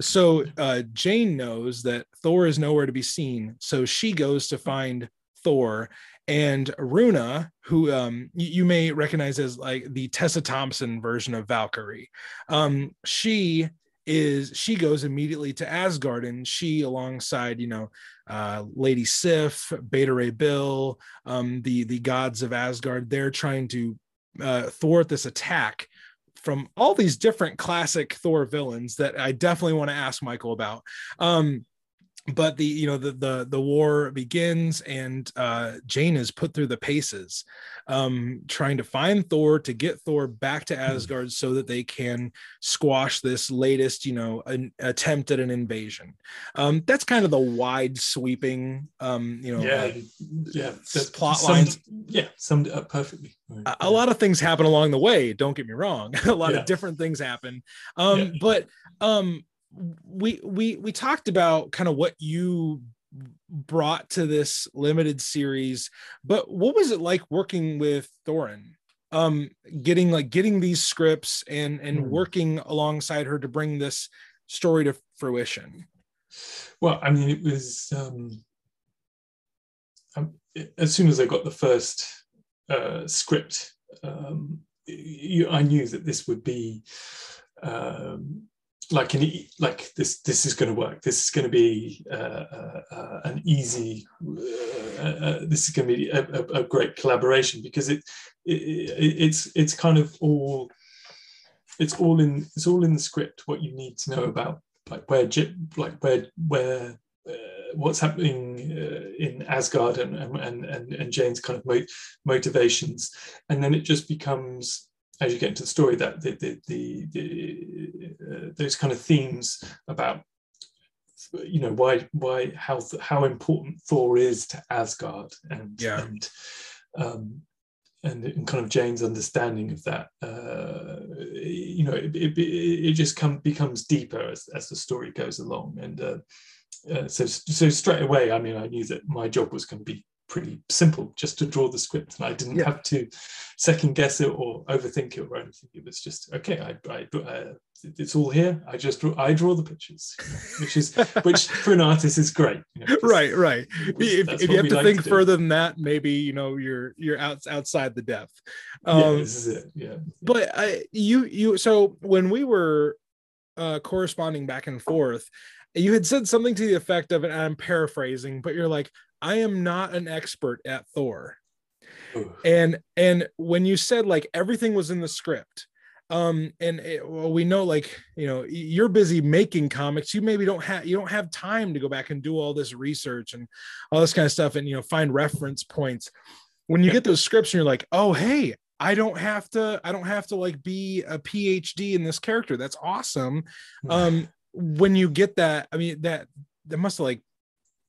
So uh, Jane knows that Thor is nowhere to be seen, so she goes to find Thor and Runa, who um, you may recognize as like the Tessa Thompson version of Valkyrie. Um, she is she goes immediately to Asgard, and she, alongside you know uh, Lady Sif, Beta Ray Bill, um, the the gods of Asgard, they're trying to uh, thwart this attack from all these different classic Thor villains that I definitely want to ask Michael about. Um, but the you know the the the war begins and uh jane is put through the paces um trying to find thor to get thor back to hmm. asgard so that they can squash this latest you know an attempt at an invasion um that's kind of the wide sweeping um you know yeah uh, yeah the plot lines yeah summed it up perfectly a, a, lot of things happen along the way don't get me wrong a lot yeah. of different things happen um yeah. but um we we we talked about kind of what you brought to this limited series but what was it like working with Torunn um getting like getting these scripts and and mm. working alongside her to bring this story to fruition well i mean it was um, um as soon as i got the first uh script um you, i knew that this would be um like an like this this is going to work. This is going to be uh, uh, uh, an easy uh, uh, this is going to be a, a, a, great collaboration because it, it, it's it's kind of all it's all in it's all in the script what you need to know about like where like where where uh, what's happening in Asgard and and and, and Jane's kind of mo- motivations. And then it just becomes as you get into the story that the, the, the, the uh, those kind of themes about you know why why how how important Thor is to Asgard and yeah. and um, and, and kind of Jane's understanding of that uh, you know it, it, it just come, becomes deeper as, as the story goes along and uh, uh, so so straight away I mean I knew that my job was going to be pretty simple just to draw the script and i didn't yeah. have to second guess it or overthink it or anything. It was just okay i, I uh, it's all here. I just draw i draw the pictures which is which for an artist is great you know, right right. if, if you have to like think to further than that maybe you know you're you're out, outside the depth. Um, yeah this is it. Yeah. but I, you you so when we were uh corresponding back and forth you had said something to the effect of, and I'm paraphrasing, but you're like, I am not an expert at Thor. Ooh. And and when you said like everything was in the script, um and it, well, we know like you know you're busy making comics. You maybe don't have you don't have time to go back and do all this research and all this kind of stuff and you know find reference points. When you get those scripts and you're like oh hey i don't have to i don't have to like be a phd in this character. That's awesome. Um when you get that i mean that that must have like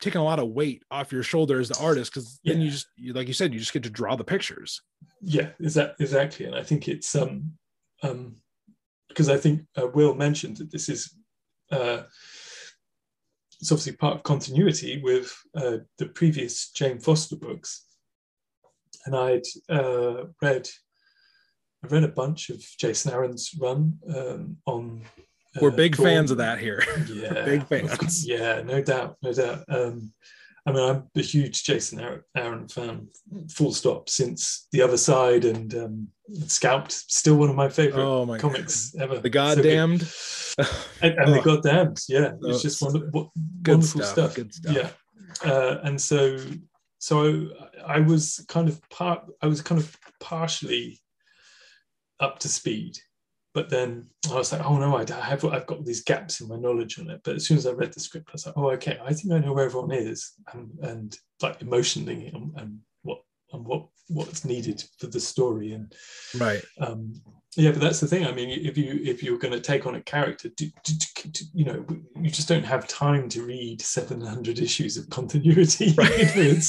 taken a lot of weight off your shoulder as the artist because then you just like you said you just get to draw the pictures yeah is that exactly and i think it's um um, because I think uh, Will mentioned that this is uh, it's obviously part of continuity with uh, the previous Jane Foster books, and I'd uh, read I read a bunch of Jason Aaron's run um, on. We're big fans of that here. Yeah, big fans. Yeah, no doubt, no doubt. Um, I mean, I'm a huge Jason Aaron fan, full stop, since The Other Side and um, Scalped, still one of my favorite oh my comics God. ever. The Goddamned. So and, and oh. The Goddamned, yeah. Oh, it's just wonderful, wonderful stuff. stuff. Good stuff. Yeah. Uh, and so, so I was kind of part, I was kind of partially up to speed but then I was like, oh no, I have I've got these gaps in my knowledge on it. But as soon as I read the script, I was like, oh okay, I think I know where everyone is, and, and like emotionally and, and what and what what's needed for the story, and right, um, yeah. But that's the thing. I mean, if you if you're going to take on a character, do, do, do, you know, you just don't have time to read 700 issues of continuity. Right.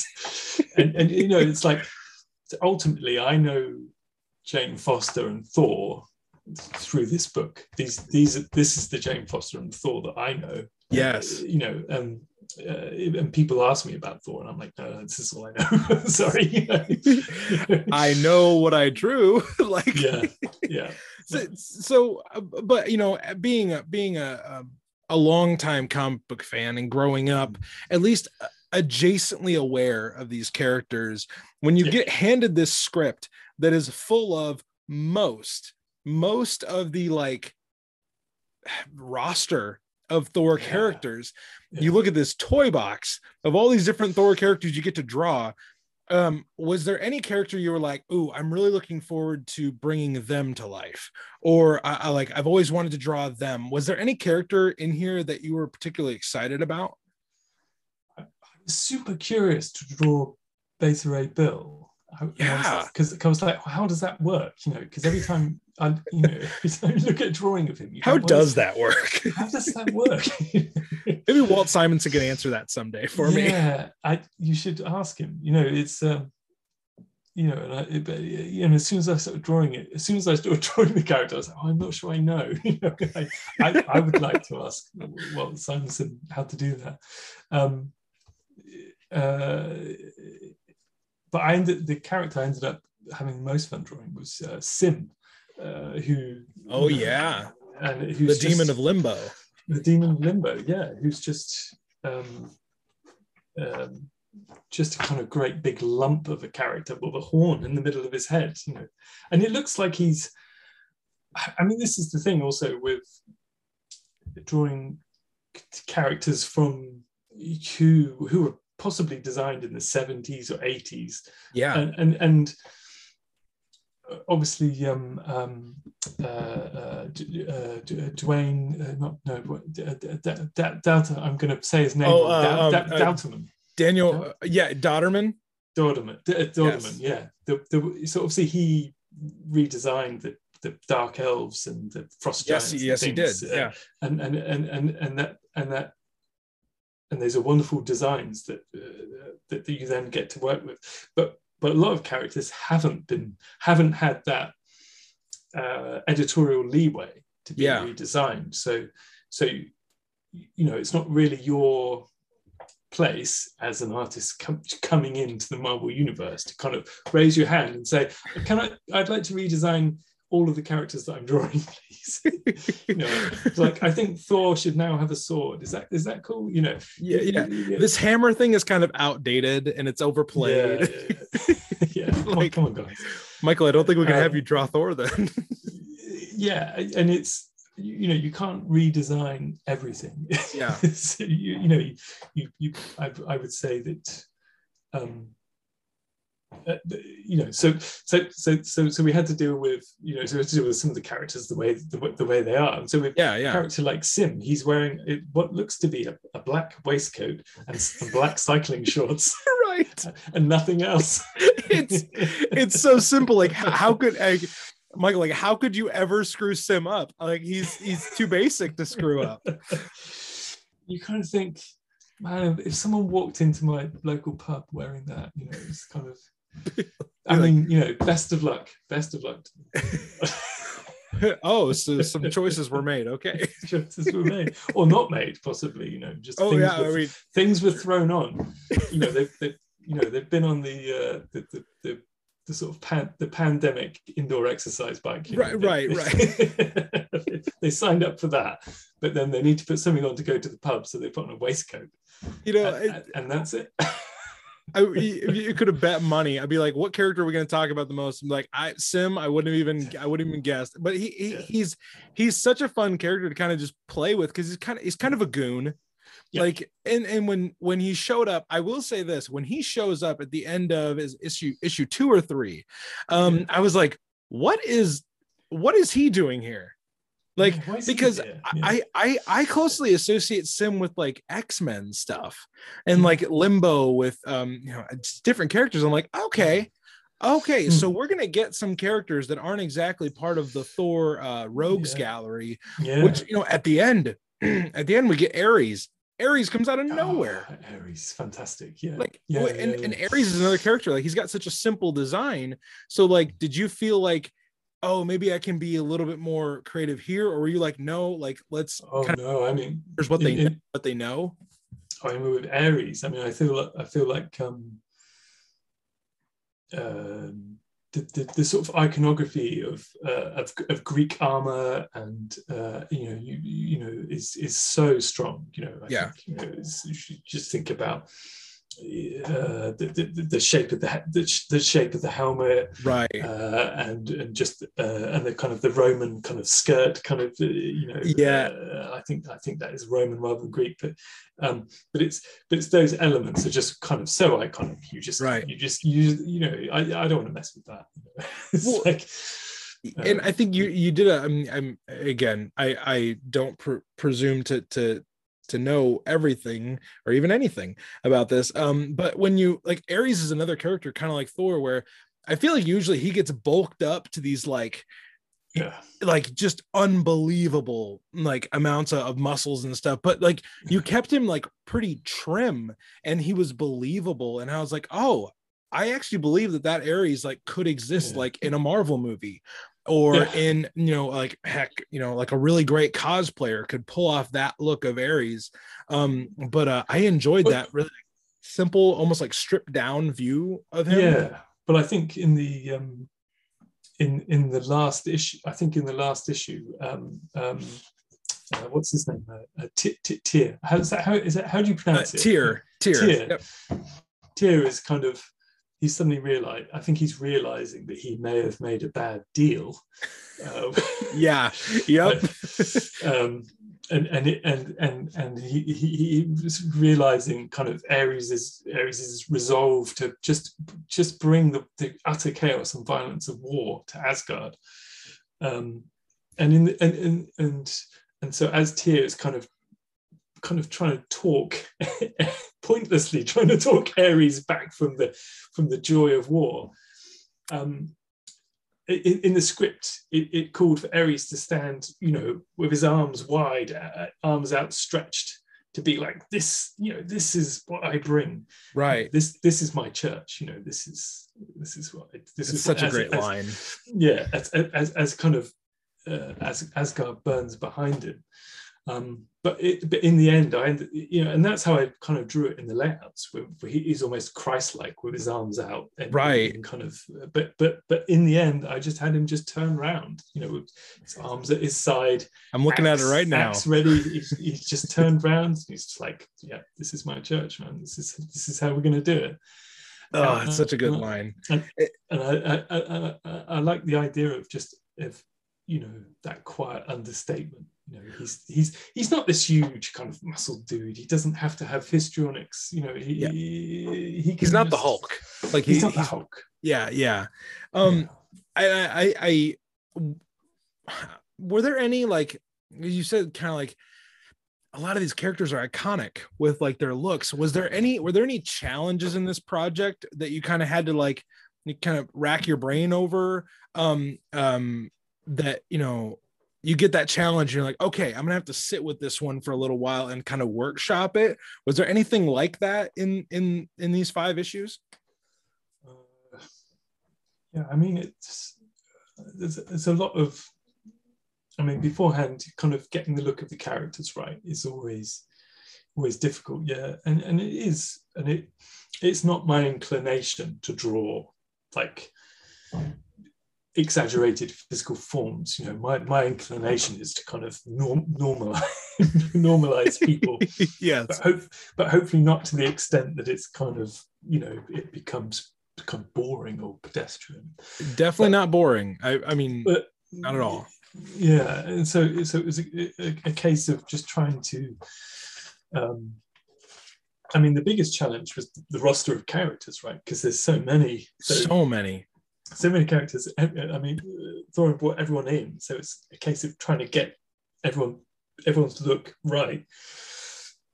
and, and you know, it's like ultimately, I know Jane Foster and Thor through this book. These these this is the Jane Foster and Thor that I know. Yes, uh, you know, um, uh, and people ask me about Thor, and I'm like, no, this is all I know. Sorry, I know what I drew. like, yeah, yeah. So, so, uh, but you know, being a being a a long time comic book fan and growing up, mm. at least adjacently aware of these characters, when you yeah. get handed this script that is full of most most of the like roster of Thor yeah. characters. Yeah. You look at this toy box of all these different Thor characters you get to draw. Um, was there any character you were like, "Ooh, I'm really looking forward to bringing them to life," or I, I like I've always wanted to draw them? Was there any character in here that you were particularly excited about? I, I was super curious to draw Beta Ray Bill. I, yeah, because I was like, how does that work? You know, because every time and you know, look at a drawing of him. How does that work? How does that work? Maybe Walt Simonson can answer that someday for yeah, me. Yeah, I you should ask him. You know, it's um, you know, and I, it, you know, as soon as I started drawing it, as soon as I started drawing the character, I was like, oh, I'm not sure I know. you know, I, I, I, would like to ask Walt Simonson how to do that. Um, uh, but I ended the character I ended up having most fun drawing was uh, S'ym uh, who oh yeah. and who's the demon of limbo. The demon of limbo yeah who's just um, um, just a kind of great big lump of a character with a horn in the middle of his head you know. And it looks like he's i mean this is the thing also with drawing characters from who who were possibly designed in the 70s or 80s yeah. And and, and obviously um, um, uh, uh, uh, Dwayne, uh, not no, Delta. I'm going to say his name. Oh, uh, da- um, da-. Daniel, yeah, Dauterman. Dauterman, Dauterman, yes. yeah. The, the, so obviously he redesigned the, the Dark Elves and the Frost Giants. Yes, yes, he did. Yeah, and and and and and that and that and those are wonderful designs that, uh, that, that you then get to work with. But but a lot of characters haven't been haven't had that uh, editorial leeway to be yeah. redesigned. So so you know it's not really your place as an artist com- coming into the Marvel universe to kind of raise your hand and say, "Can I? I'd like to redesign all of the characters that I'm drawing, please. you know, like I think Thor should now have a sword. Is that is that cool? You know, yeah, yeah. yeah. This hammer thing is kind of outdated and it's overplayed. Yeah, yeah. yeah. like, come on, guys. Michael, I don't think we can um, have you draw Thor then. yeah, and it's you know you can't redesign everything yeah so you, you know you you, you I, I would say that um uh, you know so so so so so we had to deal with you know so we had to deal with some of the characters the way the, the way they are and so with yeah yeah a character like S'ym he's wearing what looks to be a, a black waistcoat and some black cycling shorts right and nothing else it's it's so simple like how could I, Michael, like, how could you ever screw S'ym up? Like, he's he's too basic to screw up. You kind of think, man, if someone walked into my local pub wearing that, you know, it's kind of. I mean, you know, best of luck. Best of luck. oh, so some choices were made. Okay, choices were made, or not made, possibly. You know, just oh things yeah, were, I mean, things were thrown on. You know, they've, they've you know they've been on the uh, the, the, the the sort of pan, the pandemic indoor exercise bike. right, know, right, they, right. they signed up for that, but then they need to put something on to go to the pub, so they put on a waistcoat. You know, and, it, and that's it. I, you could have bet money, I'd be like, "What character are we going to talk about the most?" I'm like, "I S'ym." I wouldn't have even, I wouldn't even guessed. But he, he he's he's such a fun character to kind of just play with because he's kind of he's kind of a goon yeah. like and and when when he showed up i will say this when he shows up at the end of his issue issue two or three um i was like what is what is he doing here like yeah, because yeah. I, I i closely associate S'ym with like x-men stuff and mm-hmm. like limbo with um you know different characters i'm like okay okay so mm-hmm. we're gonna get some characters that aren't exactly part of the thor uh rogues gallery which you know at the end at the end we get ares Ares comes out of nowhere. Oh, Ares, fantastic. Yeah. Like, yeah, and, yeah, and Ares is another character. Like, he's got such a simple design. So, like, did you feel like, oh, maybe I can be a little bit more creative here, or were you like, no, like, let's? Oh no, I mean, here's what they it, know, what they know. I mean, with Ares, I mean, I feel like I feel like um, um the, the, the, sort of iconography of, uh, of, of Greek armor and uh, you know you you know is is so strong. You know, I yeah. Think, you know, you should just think about uh, the, the, the shape of the, the, the shape of the helmet, right, uh, and and just uh, and the kind of the Roman kind of skirt, kind of uh, you know, yeah. Uh, I think I think that is Roman rather than Greek, but um, but it's but it's those elements are just kind of so iconic. You just right, you just you you know, I, I don't want to mess with that. it's well, like. And I think you you did a. I'm, I'm again. I I don't pr- presume to to to know everything or even anything about this. Um, but when you like Ares is another character, kind of like Thor, where I feel like usually he gets bulked up to these like yeah. like just unbelievable like amounts of, muscles and stuff but like you kept him like pretty trim and he was believable and i was like oh i actually believe that that ares like could exist yeah. like in a marvel movie or yeah. in you know like heck you know like a really great cosplayer could pull off that look of ares. Um but uh i enjoyed that really simple almost like stripped down view of him. Yeah but i think in the um in in the last issue i think in the last issue um um uh, what's his name? Uh, uh, Tyr. How's that how is that how do you pronounce uh, it Tyr Tyr. Tyr. Yep. Tyr is kind of he suddenly realized i think he's realizing that he may have made a bad deal um, yeah yep. Um, and and it, and and and he, he, was realizing kind of Ares's Ares's resolve to just just bring the, the utter chaos and violence of war to Asgard, um, and in the, and, and and and so as is kind of kind of trying to talk pointlessly trying to talk Ares back from the from the joy of war. Um, in, in, the script, it, it, called for Ares to stand, you know, with his arms wide, uh, arms outstretched, to be like this. You know, this is what I bring. Right. This this is my church. You know, this is this is what this it's is such what, a great as, line. yeah, as, as as kind of uh, as Asgard burns behind him. Um, but it, but in the end, I you know, and that's how I kind of drew it in the layouts, where, where he's almost Christ-like with his arms out, and, right? And kind of, but but but in the end, I just had him just turn around, you know, with his arms at his side. I'm looking axe, at it right now. Axe ready. he's, he's just turned around. He's just like, yeah, this is my church, man. This is this is how we're gonna do it. Oh, it's such a good line. And, and I, I, I, I, I like the idea of just if you know that quiet understatement you know he's he's he's not this huge kind of muscle dude. He doesn't have to have histrionics you know he, yeah. he, he he's not just, the hulk. Like he's not the hulk. Yeah yeah. Um yeah. I, I i were there any like you said kind of like a lot of these characters are iconic with like their looks. Was there any were there any challenges in this project that you kind of had to like you kind of rack your brain over um um that you know you get that challenge you're like okay i'm gonna have to sit with this one for a little while and kind of workshop it. Was there anything like that in in in these five issues? Uh, yeah i mean it's there's, there's a lot of i mean beforehand kind of getting the look of the characters right is always always difficult yeah and and it is and it it's not my inclination to draw like exaggerated physical forms. You know, my, my inclination is to kind of norm, normalize normalize people. yes, but, hope, but hopefully not to the extent that it's kind of you know it becomes become boring or pedestrian. Definitely but, not boring. I, I mean, but, not at all. Yeah, and so so it was a, a, a case of just trying to. Um, I mean, the biggest challenge was the roster of characters, right? Because there's so many. So, so many so many characters. Uh, I mean, Torunn brought everyone in, so it's a case of trying to get everyone everyone's look right,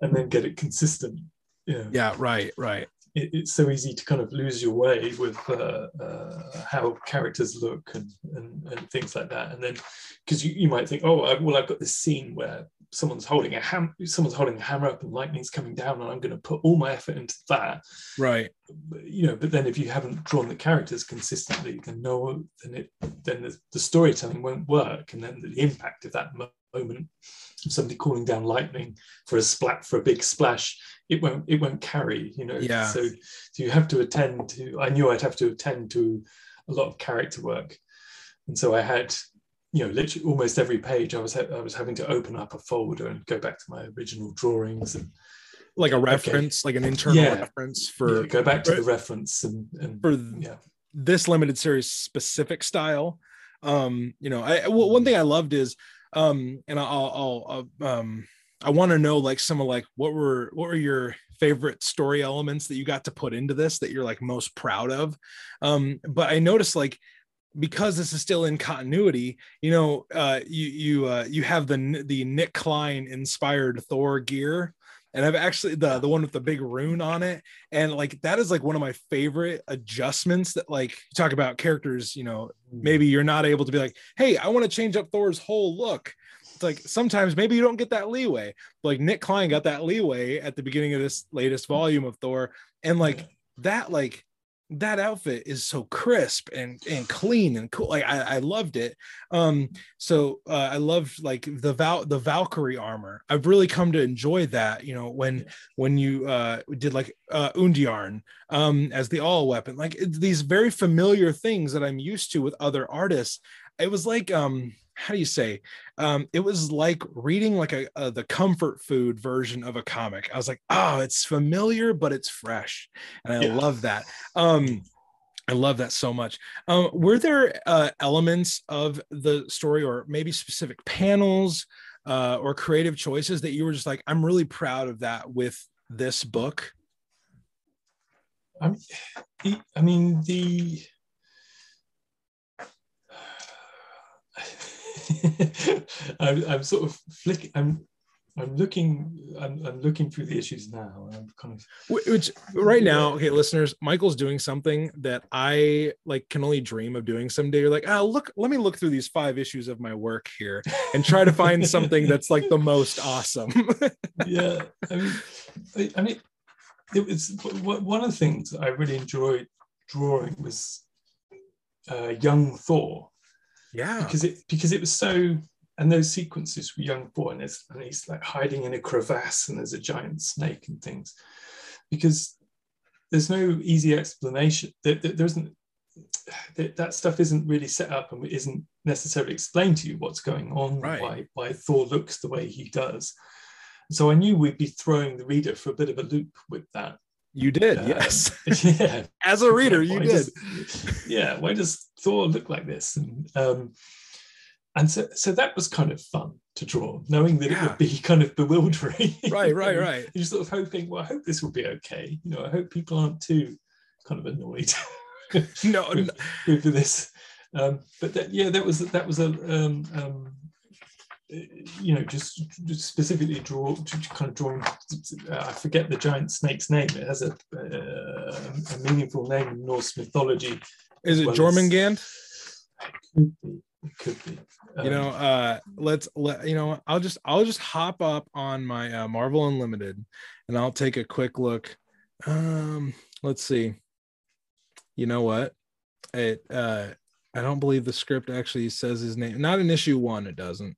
and then get it consistent. Yeah. Yeah. Right. Right. It, it's so easy to kind of lose your way with uh, uh, how characters look and, and and things like that, and then because you, you might think, oh, well, I've got this scene where someone's holding a ham someone's holding a hammer up and lightning's coming down and i'm going to put all my effort into that. Right. You know but then if you haven't drawn the characters consistently then no then it then the, the storytelling won't work and then the impact of that moment somebody calling down lightning for a splat for a big splash it won't it won't carry you know yeah so, so you have to attend to i knew i'd have to attend to a lot of character work and so i had you know, literally almost every page, I was ha- I was having to open up a folder and go back to my original drawings and like a reference, okay. like an internal yeah. reference for yeah, go back to the reference and, and for yeah. this limited series specific style. Um, you know, I well, one thing I loved is um, and I'll, I'll, I'll um, I want to know like some of like what were what were your favorite story elements that you got to put into this that you're like most proud of. Um, but I noticed like because this is still in continuity, you know, uh, you you uh, you have the the Nic Klein inspired Thor gear, and I've actually the the one with the big rune on it, and like that is like one of my favorite adjustments. That like you talk about characters, you know, mm. maybe you're not able to be like, hey, I want to change up Thor's whole look. It's like sometimes maybe you don't get that leeway. Like Nic Klein got that leeway at the beginning of this latest volume of Thor, and like that like that outfit is so crisp and and clean and cool. Like I, I loved it. Um, so uh, I loved like the Val the Valkyrie armor. I've really come to enjoy that. You know, when when you uh did like uh Undjarn um as the all weapon, like these very familiar things that I'm used to with other artists. It was like um how do you say um it was like reading like a, a, the comfort food version of a comic. I was like oh it's familiar but it's fresh. And i yeah. love that. Um i love that so much. Um were there uh elements of the story or maybe specific panels uh or creative choices that you were just like i'm really proud of that with this book i mean, I mean the I'm, I'm, sort of flicking. I'm I'm looking. I'm, I'm looking through the issues now. I'm kind of which right now. Okay, listeners, Michael's doing something that I like can only dream of doing someday. You're like, oh look, let me look through these five issues of my work here and try to find something that's like the most awesome. yeah, I mean, I, I mean, it was one of the things I really enjoyed drawing was uh, young Thor yeah. Because it because it was so and those sequences were young boy and, and he's like hiding in a crevasse and there's a giant snake and things. Because there's no easy explanation. There, there isn't that, that stuff isn't really set up and isn't necessarily explained to you what's going on, right. why, why Thor looks the way he does. So I knew we'd be throwing the reader for a bit of a loop with that. You did, um, yes. Yeah. As a reader, you did. Does, yeah. Why does Thor look like this? And, um, and so so that was kind of fun to draw, knowing that yeah. it would be kind of bewildering. Right, right, right. You're sort of hoping, well, I hope this will be okay. You know, I hope people aren't too kind of annoyed. no, with, with, this. Um, but that, yeah, that was that was a um, um, you know just, just specifically draw kind of drawing. Uh, I forget the giant snake's name. It has a, uh, a meaningful name in Norse mythology. Is it well Jormungand? Could be. It could be. Um, you know, um, uh, let's let you know. I'll just I'll just hop up on my uh, Marvel Unlimited, and I'll take a quick look. Um, let's see. You know what? It uh, I don't believe the script actually says his name. Not in issue one, it doesn't.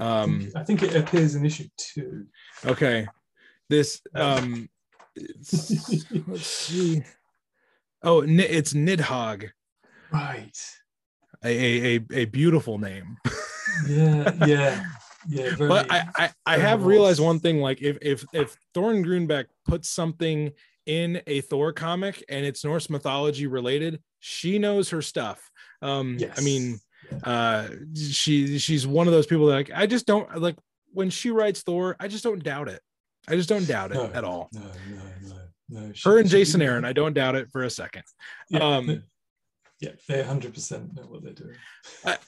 Um, I think it appears in issue two. Okay, this um, let's see. Oh, it's Nidhogg. Right a a, a beautiful name. yeah, yeah. Yeah, very, but I, I, I have realized one thing like if if if Torunn Grønbekk puts something in a Thor comic and it's Norse mythology related, she knows her stuff. Um yes. I mean uh she she's one of those people that like I just don't like when she writes Thor, I just don't doubt it. I just don't doubt it no, at all. No, no, no, no. She, Her and Jason Aaron, I don't doubt it for a second. Yeah, um, yeah, they 100% know what they're doing. I,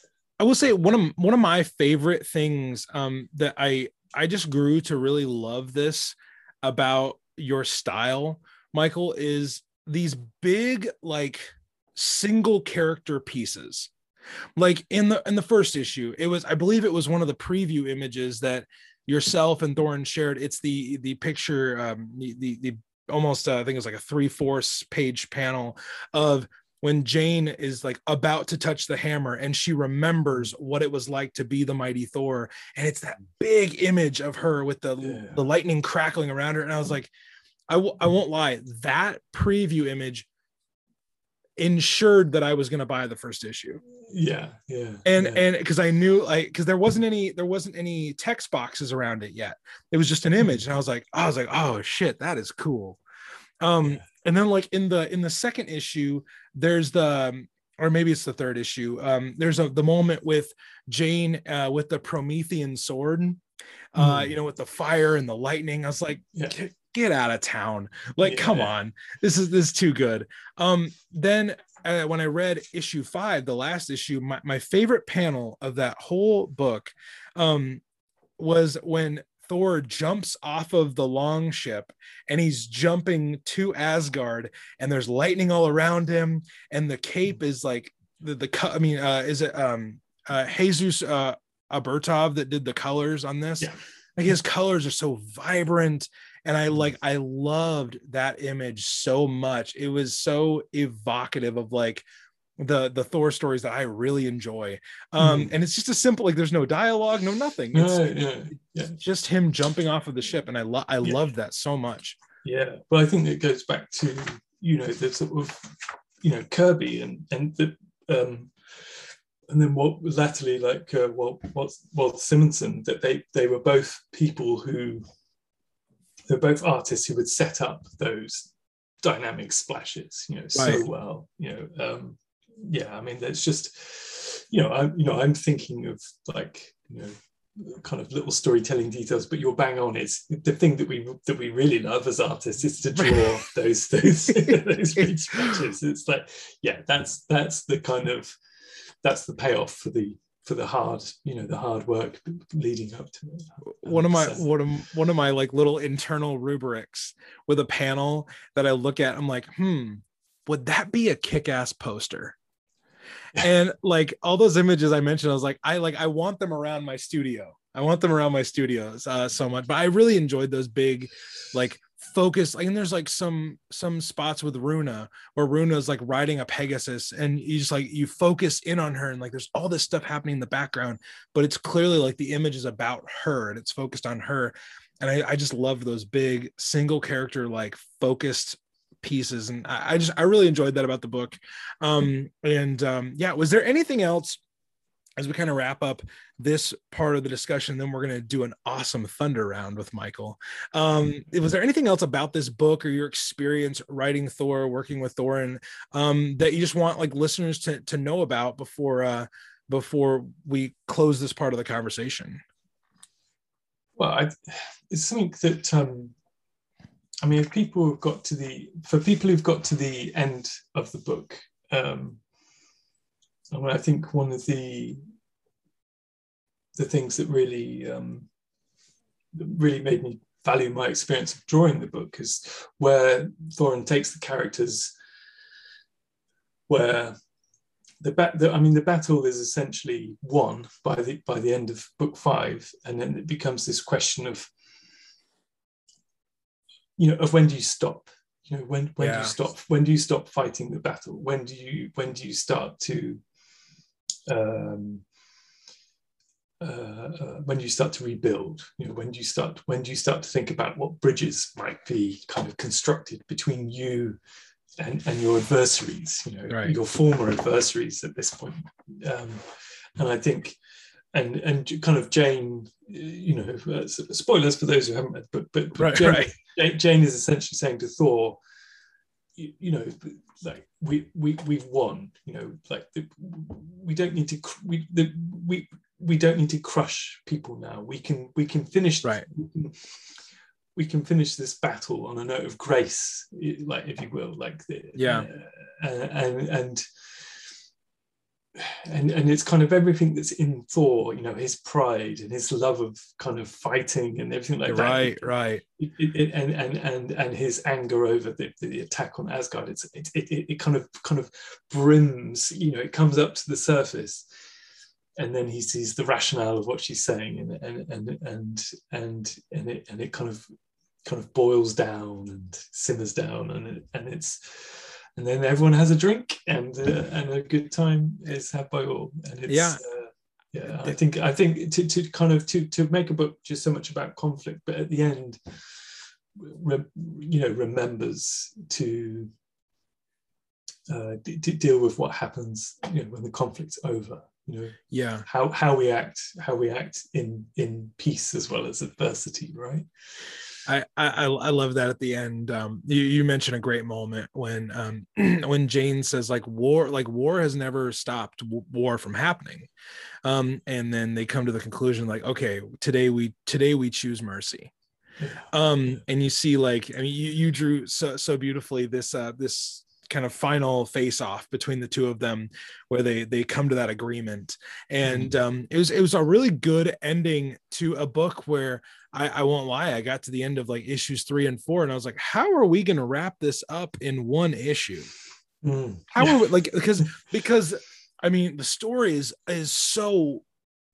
I will say one of one of my favorite things um, that I I just grew to really love this about your style, Michael, is these big like single character pieces. Like in the in the first issue, it was I believe it was one of the preview images that yourself and Torunn shared. It's the the picture, um, the the, the almost uh, I think it was like a three fourths page panel of when Jane is like about to touch the hammer and she remembers what it was like to be the mighty Thor. And it's that big image of her with the, yeah. the lightning crackling around her. And I was like, I w- I won't lie, that preview image ensured that I was going to buy the first issue. Yeah, yeah. And yeah. and because I knew like because there wasn't any there wasn't any text boxes around it yet. It was just an image, and I was like, I was like, oh shit, that is cool. Um, yeah and then like in the in the second issue there's the um, or maybe it's the third issue um there's a the moment with jane uh with the promethean sword uh mm. you know with the fire and the lightning i was like yeah. Get, out of town. Like yeah. come on. This is this is too good. Um then uh, when i read issue five the last issue my, my favorite panel of that whole book um was when Thor jumps off of the long ship and he's jumping to Asgard and there's lightning all around him and the cape is like the, the I mean uh is it um uh Jesus uh Aburtov that did the colors on this? Yeah. like his colors are so vibrant and I like I loved that image so much it was so evocative of like the the Thor stories that I really enjoy. Um, mm-hmm. and it's just a simple like there's no dialogue, no nothing. It's, yeah, yeah. just him jumping off of the ship, and I love I yeah. love that so much. Yeah, but I think it goes back to you know the sort of you know Kirby and and the um and then what latterly like uh, Walt, Walt Walt Simonson that they they were both people who they're both artists who would set up those dynamic splashes you know right. so well you know um yeah, I mean, there's just, you know, I'm, you know, I'm thinking of like, you know, kind of little storytelling details, but you're bang on. It's the thing that we that we really love as artists is to draw those those those big stretches. It's like, yeah, that's that's the kind of that's the payoff for the for the hard you know the hard work leading up to it one of my one of one of my like little internal rubrics with a panel that i look at i'm like hmm would that be a kick-ass poster and like all those images I mentioned, I was like, I like I want them around my studio. I want them around my studios uh, so much. But I really enjoyed those big, like focus. Like, and there's like some some spots with Runa where Runa's like riding a Pegasus, and you just like you focus in on her, and like there's all this stuff happening in the background, but it's clearly like the image is about her and it's focused on her. And I, I just love those big single character like focused pieces and I, I, just i really enjoyed that about the book um and um yeah was there anything else as we kind of wrap up this part of the discussion then we're going to do an awesome thunder round with michael um was there anything else about this book or your experience writing thor working with thor and um that you just want like listeners to to know about before uh before we close this part of the conversation? Well, I, it's something that um, I mean, if people have got to the for people who've got to the end of the book, um, I mean, I think one of the the things that really um, that really made me value my experience of drawing the book is where Torunn takes the characters where the, bat, the, I mean, the battle is essentially won by the by the end of book five, and then it becomes this question of, you know, of when do you stop? You know, when when yeah. do you stop? When do you stop fighting the battle? When do you when do you start to um, uh, uh, when you start to rebuild you know when do you start when do you start to think about what bridges might be kind of constructed between you and, and your adversaries you know right. your former adversaries at this point um, and i think and and kind of jane you know uh, spoilers for those who haven't read but but, but right, jane, right. jane is essentially saying to thor you, you know like we we we've won you know like the, we don't need to we the, we we don't need to crush people now. We can we can finish right. we can, we can finish this battle on a note of grace like if you will like the, yeah. uh, and and and and it's kind of everything that's in Thor, you know, his pride and his love of kind of fighting and everything like that. Right, right. And and and and his anger over the, the attack on Asgard. It's it, it it kind of kind of brims, you know, it comes up to the surface, and then he sees the rationale of what she's saying, and and and and and and it and it kind of kind of boils down and simmers down, and it, and it's and then everyone has a drink and uh, and a good time is had by all. And it's yeah. uh, yeah i think i think to, to kind of to to make a book just so much about conflict but at the end re, you know remembers to uh, d- deal with what happens you know when the conflict's over you know? Yeah. How how we act how we act in in peace as well as adversity right I, I I love that at the end. Um, you, you mentioned a great moment when um, when Jane says like war like war has never stopped war from happening, um, and then they come to the conclusion like okay today we today we choose mercy, um, and you see like I mean you, you drew so so beautifully this uh, this kind of final face off between the two of them where they they come to that agreement and mm-hmm. um, it was it was a really good ending to a book where I, I won't lie i got to the end of like issues three and four and i was like how are we going to wrap this up in one issue? Mm. how yeah. are we like because because i mean the story is is so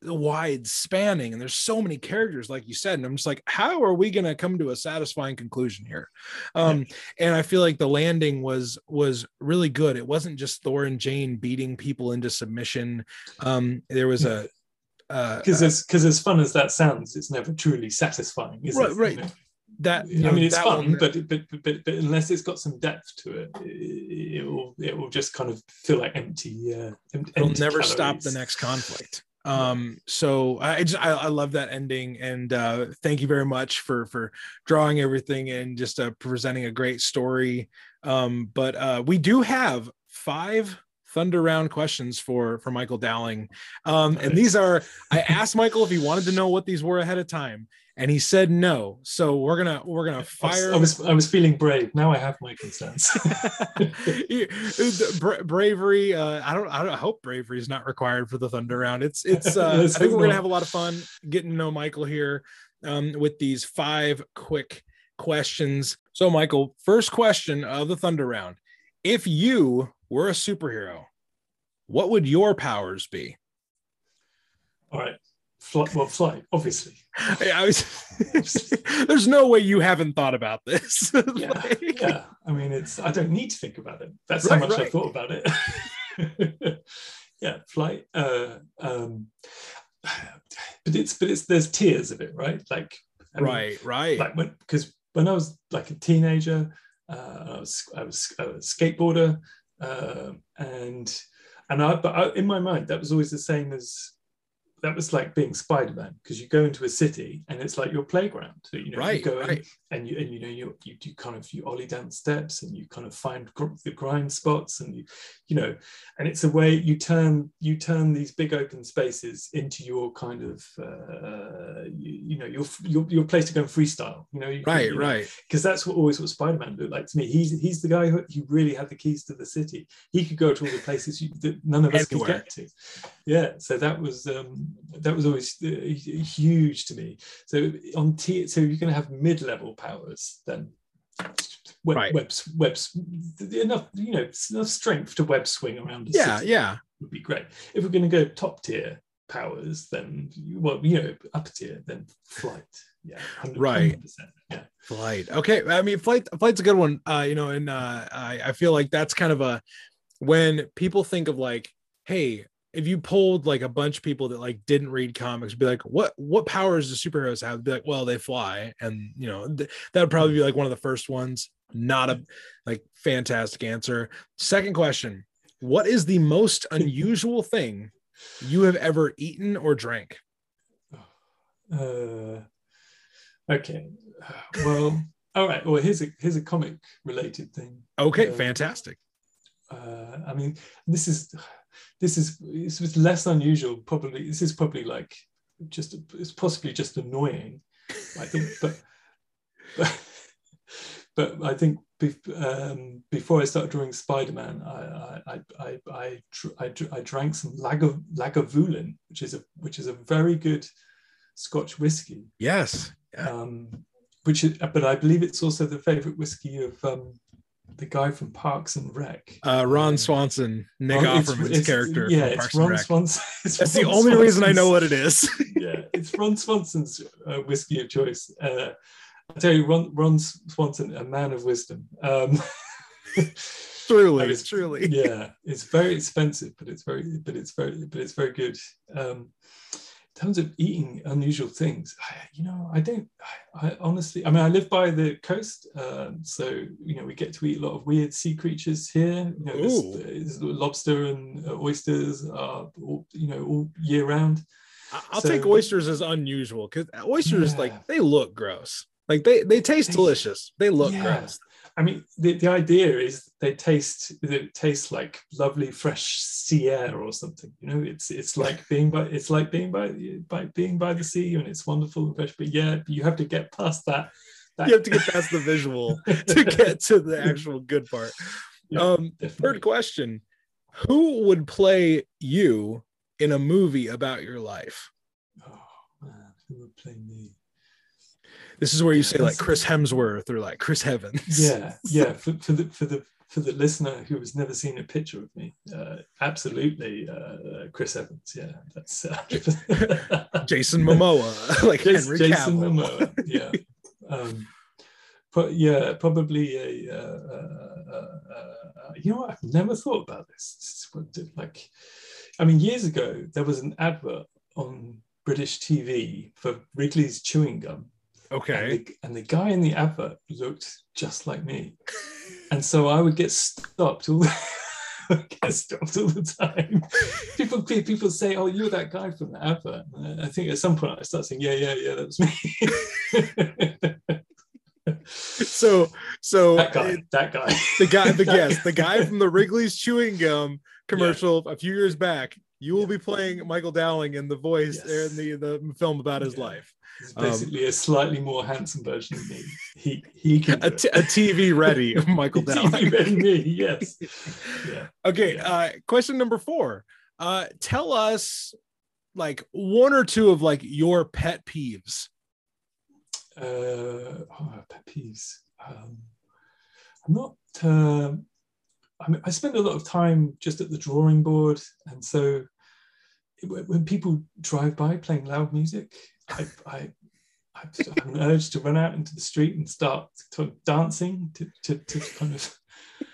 wide spanning and there's so many characters like you said and i'm just like how are we going to come to a satisfying conclusion here? Um and i feel like the landing was was really good. It wasn't just thor and jane beating people into submission. Um there was a because uh, as because as fun as that sounds it's never truly satisfying is right it? right you know? that I mean, it's fun, but, but but but unless it's got some depth to it, it, it will it will just kind of feel like empty. Uh, empty It'll never calories. stop the next conflict um so i just I, I, love that ending and uh thank you very much for for drawing everything and just uh presenting a great story um but uh we do have five thunder round questions for for michael dowling um and these are i asked michael if he wanted to know what these were ahead of time and he said no. So we're gonna we're gonna fire. I was I was feeling brave. Now I have my concerns. bravery. Uh, I don't I don't I hope bravery is not required for the Thunder Round. It's it's. Uh, I think we're gonna have a lot of fun getting to know Michael here um, with these five quick questions. So Michael, first question of the Thunder Round: If you were a superhero, what would your powers be? All right. Flight, well, flight, obviously. I was, there's no way you haven't thought about this. yeah, like, yeah. I mean, it's. I don't need to think about it. That's right, how much right. I thought about it. yeah, flight. Uh, um, but it's but it's there's tiers of it, right? Like, I right, mean, right. Like when because when I was like a teenager, uh, I was I was a skateboarder, uh, and and I but I, in my mind that was always the same as that was like being Spider-Man because you go into a city and it's like your playground. So, you know, right, you go right. and you and you know you you do kind of you ollie down steps and you kind of find gr- the grind spots and you you know and it's a way you turn you turn these big open spaces into your kind of uh, you, you know your, your your place to go and freestyle. You know, you, right, you know, right. Because that's what always what Spider-Man looked like to me. He's he's the guy who, who really had the keys to the city. He could go to all the places you, that none of us could get to. Yeah, so that was um, that was always uh, huge to me. So on T, so you're going to have mid-level powers then. Web, right. webs, webs, enough, you know, enough strength to web swing around. yeah, yeah, would be great. If we're going to go top tier powers, then well, you know, upper tier, then flight. Yeah, 100, right. 100%, yeah. Flight. Okay, I mean, flight. Flight's a good one. Uh, you know, and uh, I I feel like that's kind of a when people think of like, hey, if you pulled like a bunch of people that like didn't read comics be like what what powers do superheroes have? Be like well they fly and you know th- that would probably be like one of the first ones. Not a like fantastic answer. Second question what is the most unusual thing you have ever eaten or drank? Uh okay. Well all right. Well here's a here's a comic related thing. Okay uh, fantastic. uh i mean this is this is this was less unusual. Probably this is probably like just it's possibly just annoying. I think, but but, but I think um, before I started drawing Spider-Man, I I I I, I, I drank some Lager Lagavulin, which is a which is a very good Scotch whiskey. Yes. Yeah. Um, which is, but I believe it's also the favorite whiskey of um, the guy from Parks and Rec. Uh, Ron Swanson, Nick oh, Offerman's character. Yeah, it's Ron Swanson. It's That's Ron the only Swanson's, reason I know what it is. yeah, it's Ron Swanson's uh, whiskey of choice. Uh, I tell you, Ron, Ron Swanson, a man of wisdom. Um, truly, it's truly. Yeah, it's very expensive, but it's very, but it's very, but it's very good. Um, terms of eating unusual things, I, you know, I don't. I, I, honestly, I mean, I live by the coast, um, so you know, we get to eat a lot of weird sea creatures here. You know, there's, there's lobster and uh, oysters, uh, all, you know, all year round. I'll so, take oysters as unusual because oysters, yeah. like, they look gross. Like they they taste they, delicious. They look yeah. gross. I mean, the, the idea is they taste they taste like lovely fresh sea air or something. You know, it's it's like being by it's like being by by being by the sea and it's wonderful and fresh. But yeah, you have to get past that. that. You have to get past the visual to get to the actual good part. Yeah, um, third question: Who would play you in a movie about your life? Oh man, who would play me? This is where you say like Chris Hemsworth or like Chris Evans. Yeah, yeah. For, for the for the for the listener who has never seen a picture of me, uh, absolutely, uh, Chris Evans. Yeah, that's uh, Jason Momoa, like Jason, Henry Jason Momoa. Yeah, um, but yeah, probably a. Uh, uh, uh, you know what? I've never thought about this. Like, I mean, years ago there was an advert on British TV for Wrigley's chewing gum Okay. And the, and the, guy in the advert looked just like me. And so I would get stopped all get stopped all the time. People people say, "Oh, you're that guy from the advert." And I think at some point I start saying, "Yeah, yeah, yeah, that's me." so, so that guy, it, that guy, the guy, the guest, the guy from the Wrigley's chewing gum commercial yeah. a few years back. You will be playing Michael Dowling in the voice yes. in the the film about his yeah. life. He's basically um, a slightly more handsome version of me. He he can a, t- a TV ready Michael Dowling. TV ready me, yes. Yeah. Okay. Yeah. Uh, question number four. Uh, tell us like one or two of like your pet peeves. Uh, oh, pet peeves. Um, I'm not. Uh, I mean, I spend a lot of time just at the drawing board, and so when people drive by playing loud music, I, I, I have an urge to run out into the street and start to, dancing to, to, to kind of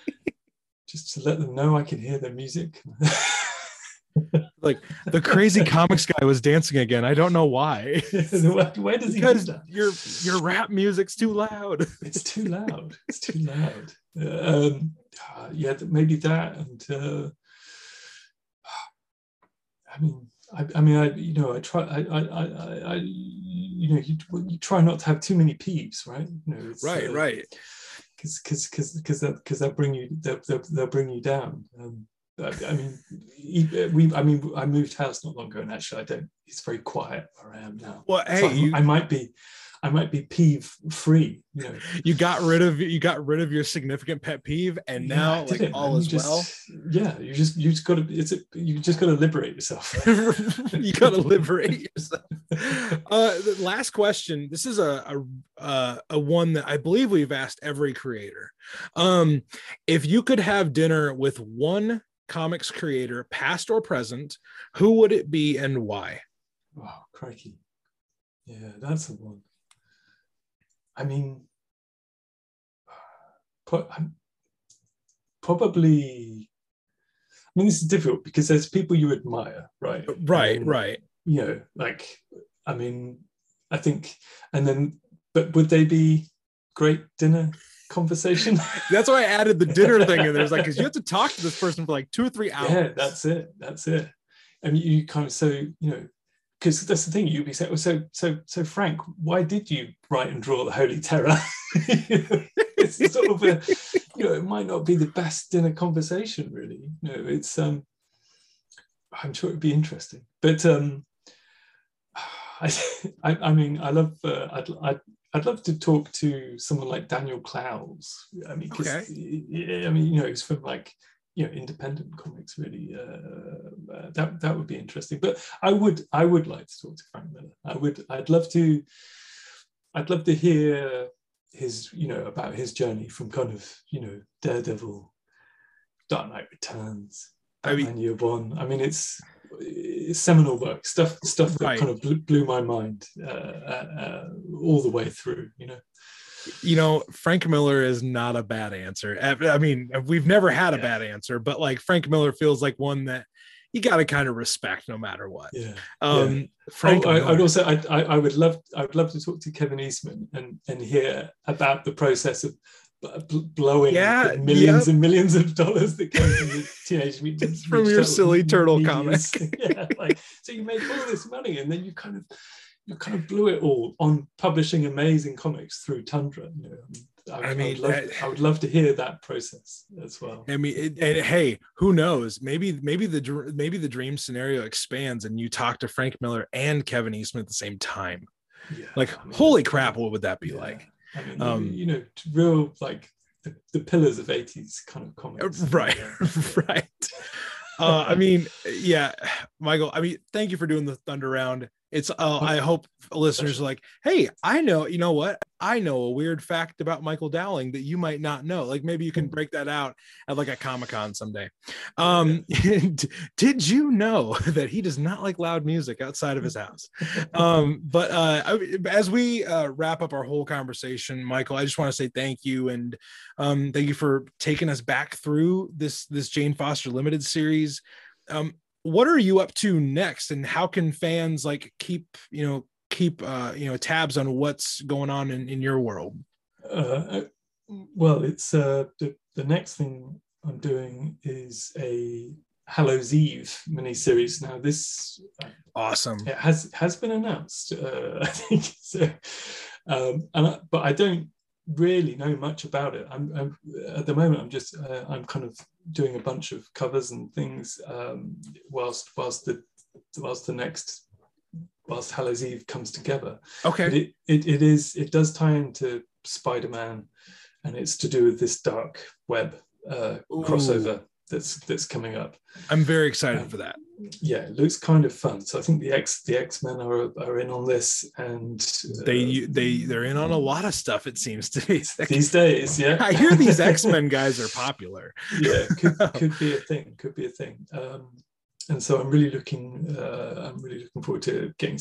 just to let them know I can hear their music. like the crazy comics guy was dancing again. I don't know why. why does he because do your your rap music's too loud. it's too loud. It's too loud. Um, uh, yeah, maybe that and uh, I mean I, I, mean, I you know, I try, I, I, I, I you know, you, you try not to have too many peeves, right? You know, right, uh, right. Because because because because because they'll bring you they'll, they'll, they'll bring you down. Um, I mean, we. I mean, I moved house not long ago, and actually, I don't. It's very quiet where I am now. Well, hey, so you, I might be. I might be peeve free. You know, you got rid of you got rid of your significant pet peeve, and yeah, now like all is just, well. Yeah, you just you just got to it's a, you just got to liberate yourself. you got to liberate yourself. Uh, last question. This is a a uh, a one that I believe we've asked every creator. Um, if you could have dinner with one comics creator, past or present, who would it be and why? Oh, crikey. Yeah, that's the one. I mean, um, probably. I mean, this is difficult because there's people you admire, right? Right, and, right. You know, like, I mean, I think, and then, but would they be great dinner conversation? that's why I added the dinner thing in there. It's like, because you have to talk to this person for like two or three hours. Yeah, that's it. That's it. And you kind of, so, you know, because that's the thing you'd be saying so so so frank why did you write and draw the holy terror it's sort of a you know it might not be the best dinner conversation really know it's um i'm sure it'd be interesting but um i i, I mean i love uh, I'd, I'd I'd love to talk to someone like Daniel Clowes. I mean, okay. I mean, you know, he's from like you know independent comics really uh, uh, that that would be interesting. But i would i would like to talk to frank miller. I would i'd love to i'd love to hear his you know about his journey from kind of you know daredevil dark knight returns I mean, year one. I mean it's, it's seminal work stuff stuff that right. kind of blew, blew my mind uh, uh, uh all the way through you know you know, Frank Miller is not a bad answer. I mean, we've never had a bad answer, but like Frank Miller feels like one that you got to kind of respect no matter what. Yeah. Um, yeah. Frank, oh, I, would also, I, I, I, would love, I would love to talk to Kevin Eastman and and hear about the process of blowing yeah, millions and millions of dollars that came from the Teenage Mutant from your silly turtle comic. yeah, like so you make all this money and then you kind of you kind of blew it all on publishing amazing comics through Tundra. You know, I, I, mean, I would, love, I would, love, to hear that process as well. I mean, it, and hey, who knows? Maybe, maybe the maybe the dream scenario expands, and you talk to Frank Miller and Kevin Eastman at the same time. Yeah, like, I mean, holy crap, what would that be yeah. like? I mean, um, you know, real like the, the pillars of '80s kind of comics. Right, right. uh, I mean, yeah, Michael. I mean, thank you for doing the Thunder Round. It's uh, I hope listeners are like, hey, I know, you know what? I know a weird fact about Michael Dowling that you might not know. Like maybe you can break that out at like a Comic Con someday. Um, did you know that he does not like loud music outside of his house? Um, but uh, as we uh, wrap up our whole conversation, Michael, I just want to say thank you and um, thank you for taking us back through this this Jane Foster limited series. Um, what are you up to next? And how can fans like keep you know keep uh you know tabs on what's going on in, in your world? Uh, well it's uh the, the next thing i'm doing is a hallows eve mini series now this awesome. it has has been announced uh i think so um and I, but i don't really know much about it. I'm, I'm at the moment. I'm just uh, I'm kind of doing a bunch of covers and things um, whilst whilst the whilst the next whilst Hallows Eve comes together. Okay. But it, it it is it does tie into Spider Man, and it's to do with this dark web uh, crossover that's that's coming up. I'm very excited um, for that. Yeah, it looks kind of fun. So I think the X the X Men are are in on this, and uh, they they they're in on a lot of stuff. It seems to be these days. Yeah, I hear these X Men guys are popular. Yeah, could, could be a thing. Could be a thing. Um, and so I'm really looking. Uh, I'm really looking forward to getting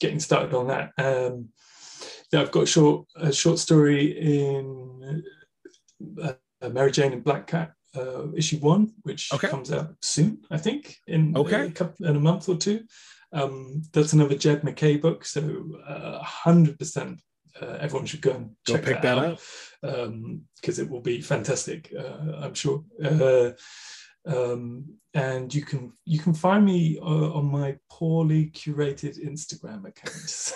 getting started on that. Um, yeah, I've got a short a short story in uh, Mary Jane and Black Cat uh, issue one, which okay. comes out soon, I think, in okay. a couple, in a month or two. Um, that's another Jed MacKay book, so uh, hundred percent. Uh, everyone should go and go check pick that, that out because um, it will be fantastic. Uh, I'm sure. Uh, Um, and you can you can find me uh, on my poorly curated Instagram account.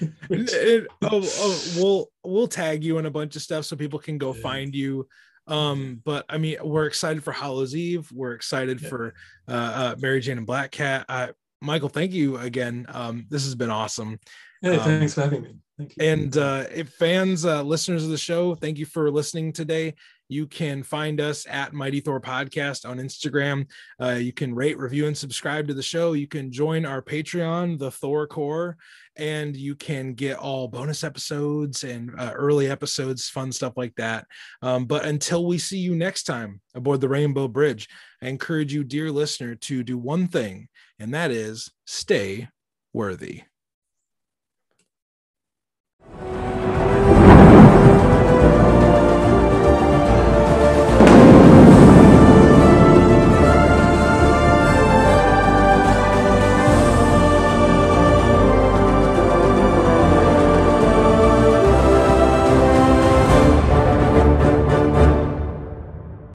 Which... it, oh, oh, we'll we'll tag you in a bunch of stuff so people can go yeah. find you. Um, but I mean, we're excited for Hallows Eve. We're excited yeah. for uh, uh, Mary Jane and Black Cat. Uh, Michael, thank you again. Um, this has been awesome. Yeah, um, thanks for having me. Thank you. And uh, if fans, uh, listeners of the show, thank you for listening today. You can find us at Mighty Thor Podcast on Instagram. Uh, you can rate, review, and subscribe to the show. You can join our Patreon, the Thor Core, and you can get all bonus episodes and uh, early episodes, fun stuff like that. Um, but until we see you next time aboard the Rainbow Bridge, I encourage you, dear listener, to do one thing, and that is stay worthy.